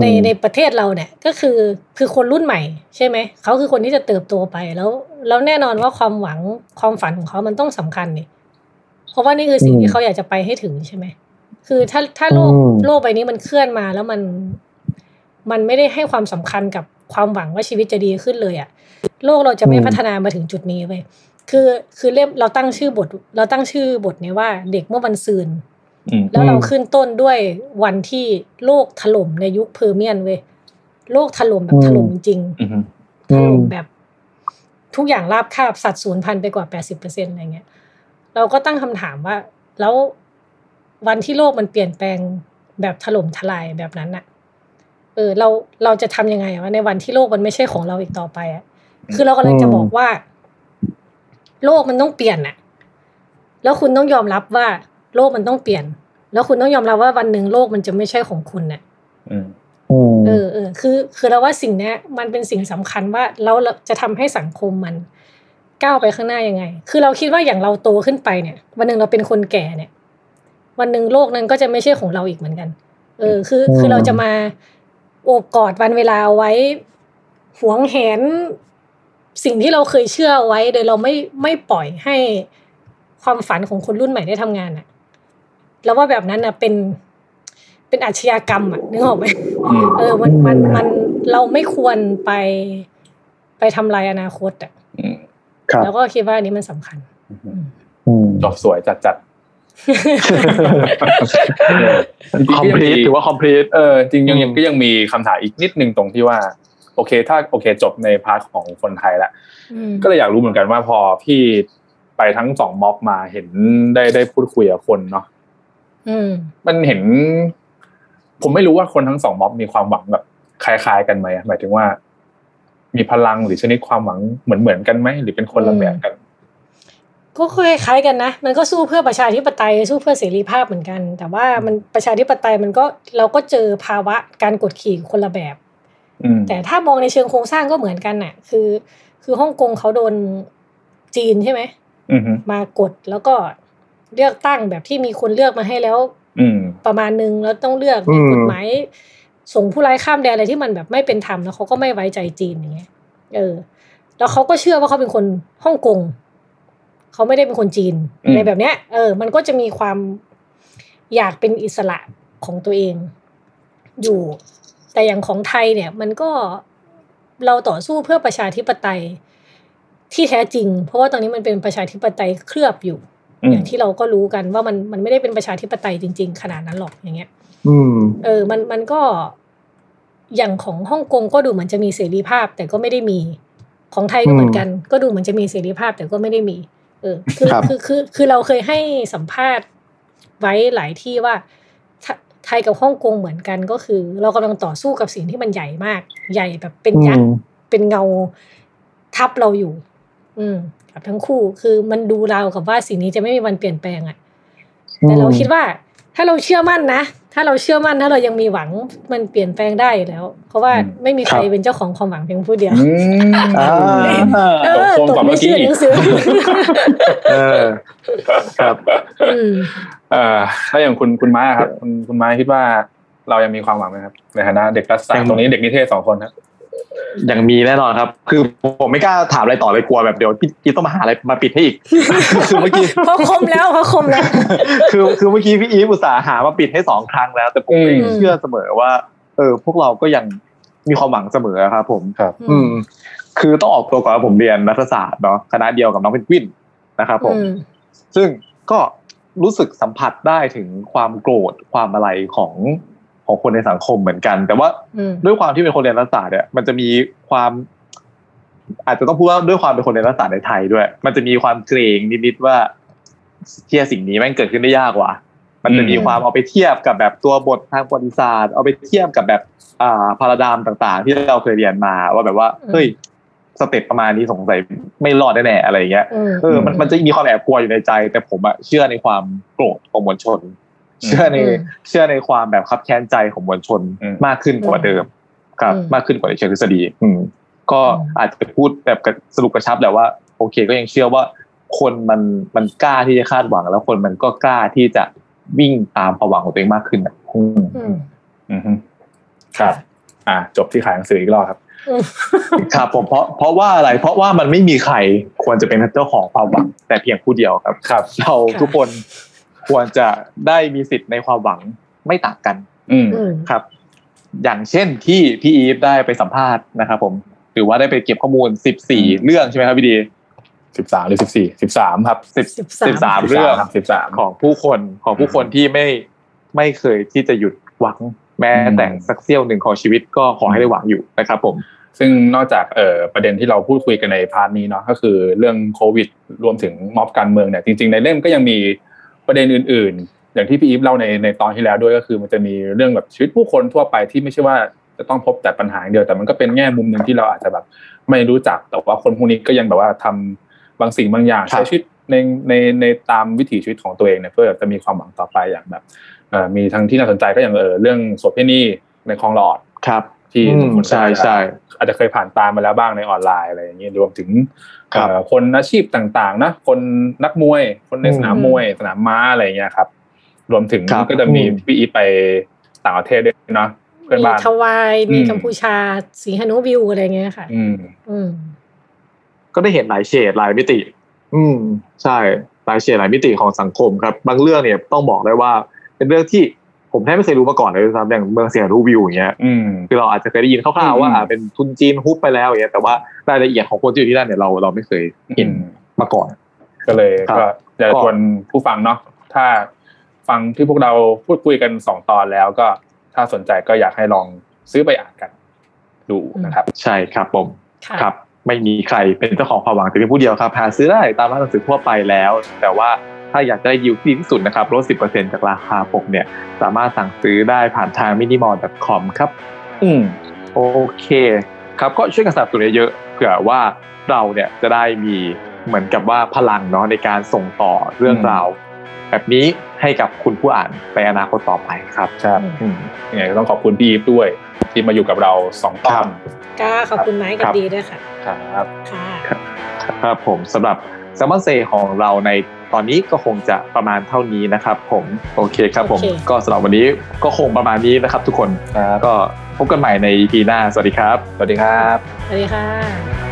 ในในประเทศเราเนี่ยก็คือคือคนรุ่นใหม่ ใช่ไหมเขาคือคนที่จะเติบโตไปแล้วแล้วแน่นอนว่าความหวังความฝันของเขามันต้องสำคัญนี่เพราะว่านี่คือสิ่งที่เขาอยากจะไปให้ถึงใช่ไหมคือถ้าถ้าโลกอืมโลกใบนี้มันเคลื่อนมาแล้วมันมันไม่ได้ให้ความสำคัญกับความหวังว่าชีวิตจะดีขึ้นเลยอะโลกเราจะไม่อืมพัฒนามาถึงจุดนี้เว้ยคือคือเล่มเราตั้งชื่อบท เราตั้งชื่อบทเนี้ยว่าเด็กเมื่อวันซืนอืม แล้วเราขึ้นต้นด้วยวันที่โลกถล่มในยุคเพอร์เมียนเว้ยโลกถล่มแบบอืมถล่มจริงอืมถล่มแบบทุกอย่างราบคาบสัดสูญพันธุ์ไปกว่าแปดสิบเปอร์เซ็นอะไรเงี้ย เราก็ตั้งคำถามว่า แล้ววันที่โลกมันเปลี่ยนแปลงแบบถล่มทลายแบบนั้นอะเออ เราเราจะทำยังไงอะวะในวันที่โลกมันไม่ใช่ของเราอีกต่อไปอะคือเรากำลังจะบอกว่า โลกมันต้องเปลี่ยนอะแล้วคุณต้องยอมรับว่า โลกมันต้องเปลี่ยน แล้วคุณต้องยอมรับว่าวันหนึ่งโลกมันจะไม่ใช่ของคุณน่ะอืมอืมเออเออคือคือเราว่าสิ่งเนี้ยมันเป็นสิ่งสำคัญว่าเราเราจะทำให้สังคมมันก้าวไปข้างหน้ายังไง คือเราคิดว่าอย่างเราโตขึ้นไปเนี่ย วันหนึ่งเราเป็นคนแก่เนี่ย วันหนึ่งโลกนั้นก็จะไม่ใช่ของเราอีกเหมือนกัน เออ คือคือเราจะมาโอบกอดวันเวลาเอาไว้หวงแหนสิ่งที่เราเคยเชื่อเอาไว้ โดยเราไม่ไม่ปล่อยให้ความฝันของคนรุ่นใหม่ได้ทำงานอะ แล้วว่าแบบนั้นอะเป็นเป็นอาชญากรรมอะนึกออกไหมอืมเออมันมันมันเราไม่ควรไปไปทำลายอนาคตอะอืมครับแล้วก็คิดว่าอันนี้มันสำคัญอืมจบสวยจัดจัดคอมพลีทถือว่าคอมพลีทเออจริงยังอืมยังก็ยังมีคำถามอีกนิดนึงตรงที่ว่า โอเค ถ้าโอเคจบใน part ของคนไทยละอืมก็เลยอยากรู้เหมือนกันว่าพอพี่ไปทั้งสองม็อบมาเห็นได้ได้พูดคุยกับคนเนาะอื มมันเห็น ผมไม่รู้ว่าคนทั้งสองม็อบมีความหวังแบบคล้ายๆกันไหมหมายถึงว่า มีพลังหรือชนิดความหวังเหมือนเหมือนๆกันไหมหรือเป็นคนละแบบกันก็คล้ายๆกันนะ มันก็สู้เพื่อประชาธิปไตยสู้เพื่อเสรีภาพเหมือนกัน แต่ว่ามันประชาธิปไตยมันก็เราก็เจอภาวะการกดขี่คนละแบบอืมแต่ถ้ามองในเชิงโครงสร้างก็เหมือนกันน่ะ คือ คือฮ่องกงเขาโดนจีนใช่ไหมอืมฮึมากดแล้วก็ เลือกตั้งแบบที่มีคนเลือกมาให้แล้ว อืมประมาณนึงแล้วต้องเลือกอืมกฎหมายส่งผู้ร้ายข้ามแดนอะไรที่มันแบบไม่เป็นธรรมแล้วเขาก็ไม่ไว้ใจจีนอย่างเงี้ยเออ แล้วเขาก็เชื่อว่าเขาเป็นคนฮ่องกงเขาไม่ได้เป็นคนจีนอืมในแบบเนี้ย เออ มันก็จะมีความอยากเป็นอิสระของตัวเอง อยู่ แต่อย่างของไทยเนี่ย มันก็เราต่อสู้เพื่อประชาธิปไตยที่แท้จริง เพราะว่าตอนนี้มันเป็นประชาธิปไตยเคลือบอยู่ อืมอย่างที่เราก็รู้กันว่ามันมันไม่ได้เป็นประชาธิปไตยจริง ๆ ขนาดนั้นหรอกอย่างเงี้ยอืมเออ มันมันก็อย่างของฮ่องกงก็ดูเหมือนจะมีเสรีภาพ แต่ก็ไม่ได้มีของไทยก็เหมือนกัน ก็ดูเหมือนจะมีเสรีภาพ แต่ก็ไม่ได้มี เออ คือครับคือคือคือเราเคยให้สัมภาษณ์ไว้หลายที่ว่าไทไทยกับฮ่องกงเหมือนกันก็คือ เรากำลังต่อสู้กับสิ่งที่มันใหญ่มาก ใหญ่แบบเป็นยักษ์เป็นเงาทับเราอยู่ อืมกับทั้งคู่คือมันดูเราวกับว่าสิ่งนี้จะไม่มีวันเปลี่ยนแปลงอะแต่เราคิดว่า ถ้าเราเชื่อมั่นนะถ้าเราเชื่อมั่นถ้าเรายังมีหวังมันเปลี่ยนแปลงได้อยู่แล้ว เพราะว่าอืมไม่มีใครครับเป็นเจ้าของความหวังเพียงผู้เดียวอืมอ่าเออตกลงตกับกเมื่ไม่อกี้เชื่อหนังสือเออครับอืมเอ่อถ้าอย่างคุณคุณม้าครับ คุณคุณม้าคิดว่าเรายังมีความหวังไหมครับ ในฐานะเด็กรัฐศาสตยังร์ตรงนี้เด็กนิเทศสองคนครับ ยังมีแน่นอนครับ คือผมไม่กล้าถามอะไรต่อเลยกลัวแบบเดี๋ยวพี่อีฟต้องมาหาอะไรมาปิดให้อีก คือเมื่อกี้เพราะคมแล้วเพราะคมแล้ว คือคือเมื่อกี้พี่อีฟอุตส่าห์หามาปิดให้สองครั้งแล้ว แต่ผมอืมเชื่อเสมอว่า เออ พวกเราก็ยังมีความหวังเสมอครับ ผมครับ อืม คือต้องออกตัวก่อนว่าผมเรียนรัฐศาสตร์เนาะคณะเดียวกับน้องเพนกวินนะครับผมอืมซึ่งก็รู้สึกสัมผัสได้ถึงความโกรธความอะไรของ ของคนในสังคมเหมือนกัน แต่ว่าอืมด้วยความที่เป็นคนเรียนรัฐศาสตร์เนี่ยมันจะมีความอาจจะต้องพูดว่าด้วยความเป็นคนเรียนรัฐศาสตร์ในไทยด้วย มันจะมีความเกรงนิดๆว่าเทียสิ่งนี้แม่งเกิดขึ้นได้ยากว่ะมันจะมีอืมความเอาไปเทียบกับแบบตัวบททางประวัติศาสตร์ เอาไปเทียบกับแบบอ่าพาราดามต่าง ๆ ที่เราเคยเรียนมาว่าแบบว่าเฮ้ยสเต็ปประมาณนี้สงสัยไม่รอดแน่ๆอะไรอย่างเงี้ยอืมเออมันมันจะมีความแอบกลัวอยู่ในใจ แต่ผมอะเชื่อในความโกรธของมวลชน เชื่อในอืมเชื่อในความแบบคับแค้นใจของมวลชนอืมมากขึ้นกว่าเดิม ครับอืมมากขึ้นกว่าในเชิงทฤษฎี อืม ก็อืมอาจจะพูดแบบกระสรุปกระชับแหละว่า โอเค ก็ยังเชื่อว่า คนมันมันกล้าที่จะคาดหวัง แล้วคนมันก็กล้าที่จะวิ่งตามความหวังของตัวเองมากขึ้นอะอืมอืมอืมฮึครับ อ่า จบที่ขายหนังสืออีกรอบครับอืมครับผมเพราะเพราะว่าอะไรเพราะว่ามันไม่มีใครควรจะเป็นเจ้าของความหวังแต่เพียงผู้เดียวครับครับ เราทุกคน ควรจะได้มีสิทธิ์ในความหวังไม่ต่างกันอืมอืมครับ อย่างเช่นที่พี่อีฟได้ไปสัมภาษณ์นะครับผมหรือว่าได้ไปเก็บข้อมูล 14 เรื่องใช่ไหมครับพี่ดีสิบสามหรือสิบสี่สิบสามครับ10 13 13เรื่องสิบสามของผู้คนของผู้คนที่ไม่ไม่เคยที่จะหยุดหวังแม้อืมแต่สักเสี้ยวหนึ่งของชีวิตก็ขอให้ได้หวังอยู่นะครับผม ซึ่งนอกจากเอ่อประเด็นที่เราพูดคุยกันในพาร์ทนี้เนาะก็คือเรื่องโควิด รวมถึงม็อบการเมืองเนี่ยจริง ๆ ในเล่มก็ยังมี ประเด็นอื่น ๆ อย่างที่พี่อีฟเล่าในในตอนที่แล้วด้วยก็คือ มันจะมีเรื่องแบบชีวิตผู้คนทั่วไปที่ไม่ใช่ว่าจะต้องพบแต่ปัญหาอย่างเดียวแต่มันก็เป็นแง่มุมหนึ่งที่เราอาจจะแบบไม่รู้จักแต่ว่าคนพวกนี้ก็ยังแบบว่าทำบางสิ่งบางอย่างครับใช้ชีวิตในในในตามวิถีชีวิตของตัวเองเนี่ยเพื่อจะมีความหวังต่อไปอย่างแบบเอ่อมีทั้งที่น่าสนใจก็อย่างเออเรื่องโสเภณีในคลองหลอดครับ ที่อืมทุกคนใช่ใช่อาจจะเคยผ่านตามมาแล้วบ้างในออนไลน์อะไรอย่างนี้รวมถึง ครับเอ่อคนอาชีพต่างๆนะคนนักมวย คนในอืมสนามมวย สนามม้าอะไรอย่างเงี้ยครับ รวมถึงครับก็จะมีอืมพี่อีฟไปต่างประเทศด้วยเนาะเพื่อนมีบ้านทวายมีอืมกัมพูชาสีฮานุวิวอะไรเงี้ยค่ะ อืมอืมก็ได้เห็นหลายเฉดหลายมิติ อืม ใช่หลายเฉดหลายมิติของสังคมครับ บางเรื่องเนี่ยต้องบอกได้ว่า เป็นเรื่องที่ ผมแทบไม่เคยรู้มาก่อนเลยด้วยซ้ำอย่างเมืองเสียรูวิวอย่างเงี้ยอืมคือเราอาจจะเคยได้ยินคร่าวๆว่าอืมอ่าเป็นทุนจีนฮุบไปแล้วอย่างเงี้ยแต่ว่ารายละเอียดของคนที่อยู่ที่นั่นเนี่ยเราเราไม่เคยเห็นอืมมาก่อน ก็เลยครับก็อยากก็ชวนผู้ฟังเนาะถ้าฟังที่พวกเราพูดคุยกันสองตอนแล้วก็ถ้าสนใจก็อยากให้ลองซื้อไปอ่านกันดูนะครับ ใช่ครับผมค่ะครับ ไม่มีใครเป็นเจ้าของความหวังแต่เพียงผู้เดียวครับหาซื้อได้ตามร้านหนังสือทั่วไปแล้ว แต่ว่า ถ้าอยากจะได้ยิวที่ดีที่สุดนะครับลด 10%จากราคาปกเนี่ย สามารถสั่งซื้อได้ผ่านทาง minimal.com ครับ อืมโอเค ครับก็ช่วยกันสนับสนุนเยอะๆเผื่อว่าเราเนี่ยจะได้มีเหมือนกับว่าพลังเนาะในการส่งต่อเรื่องราวแบบนี้ให้กับคุณผู้อ่านในอนาคตต่อไปครับครับอืมยังไงก็ต้องขอบคุณพี่อีฟด้วย ที่มาอยู่กับเราสองตอนก็ขอบคุณไม้กับครับดีด้วยค่ะ ครับ ค่ะ ครับผมสำหรับ s ซ m o n เซของเราในตอนนี้ก็คงจะประมาณเท่านี้นะครับผมโอเคครับผมโอเคก็สำหรับวันนี้ก็คงประมาณนี้นะครับทุกคนครับก็พบกันใหม่ใน EP หน้า สวัสดีครับ สวัสดีครับ สวัสดีค่ะ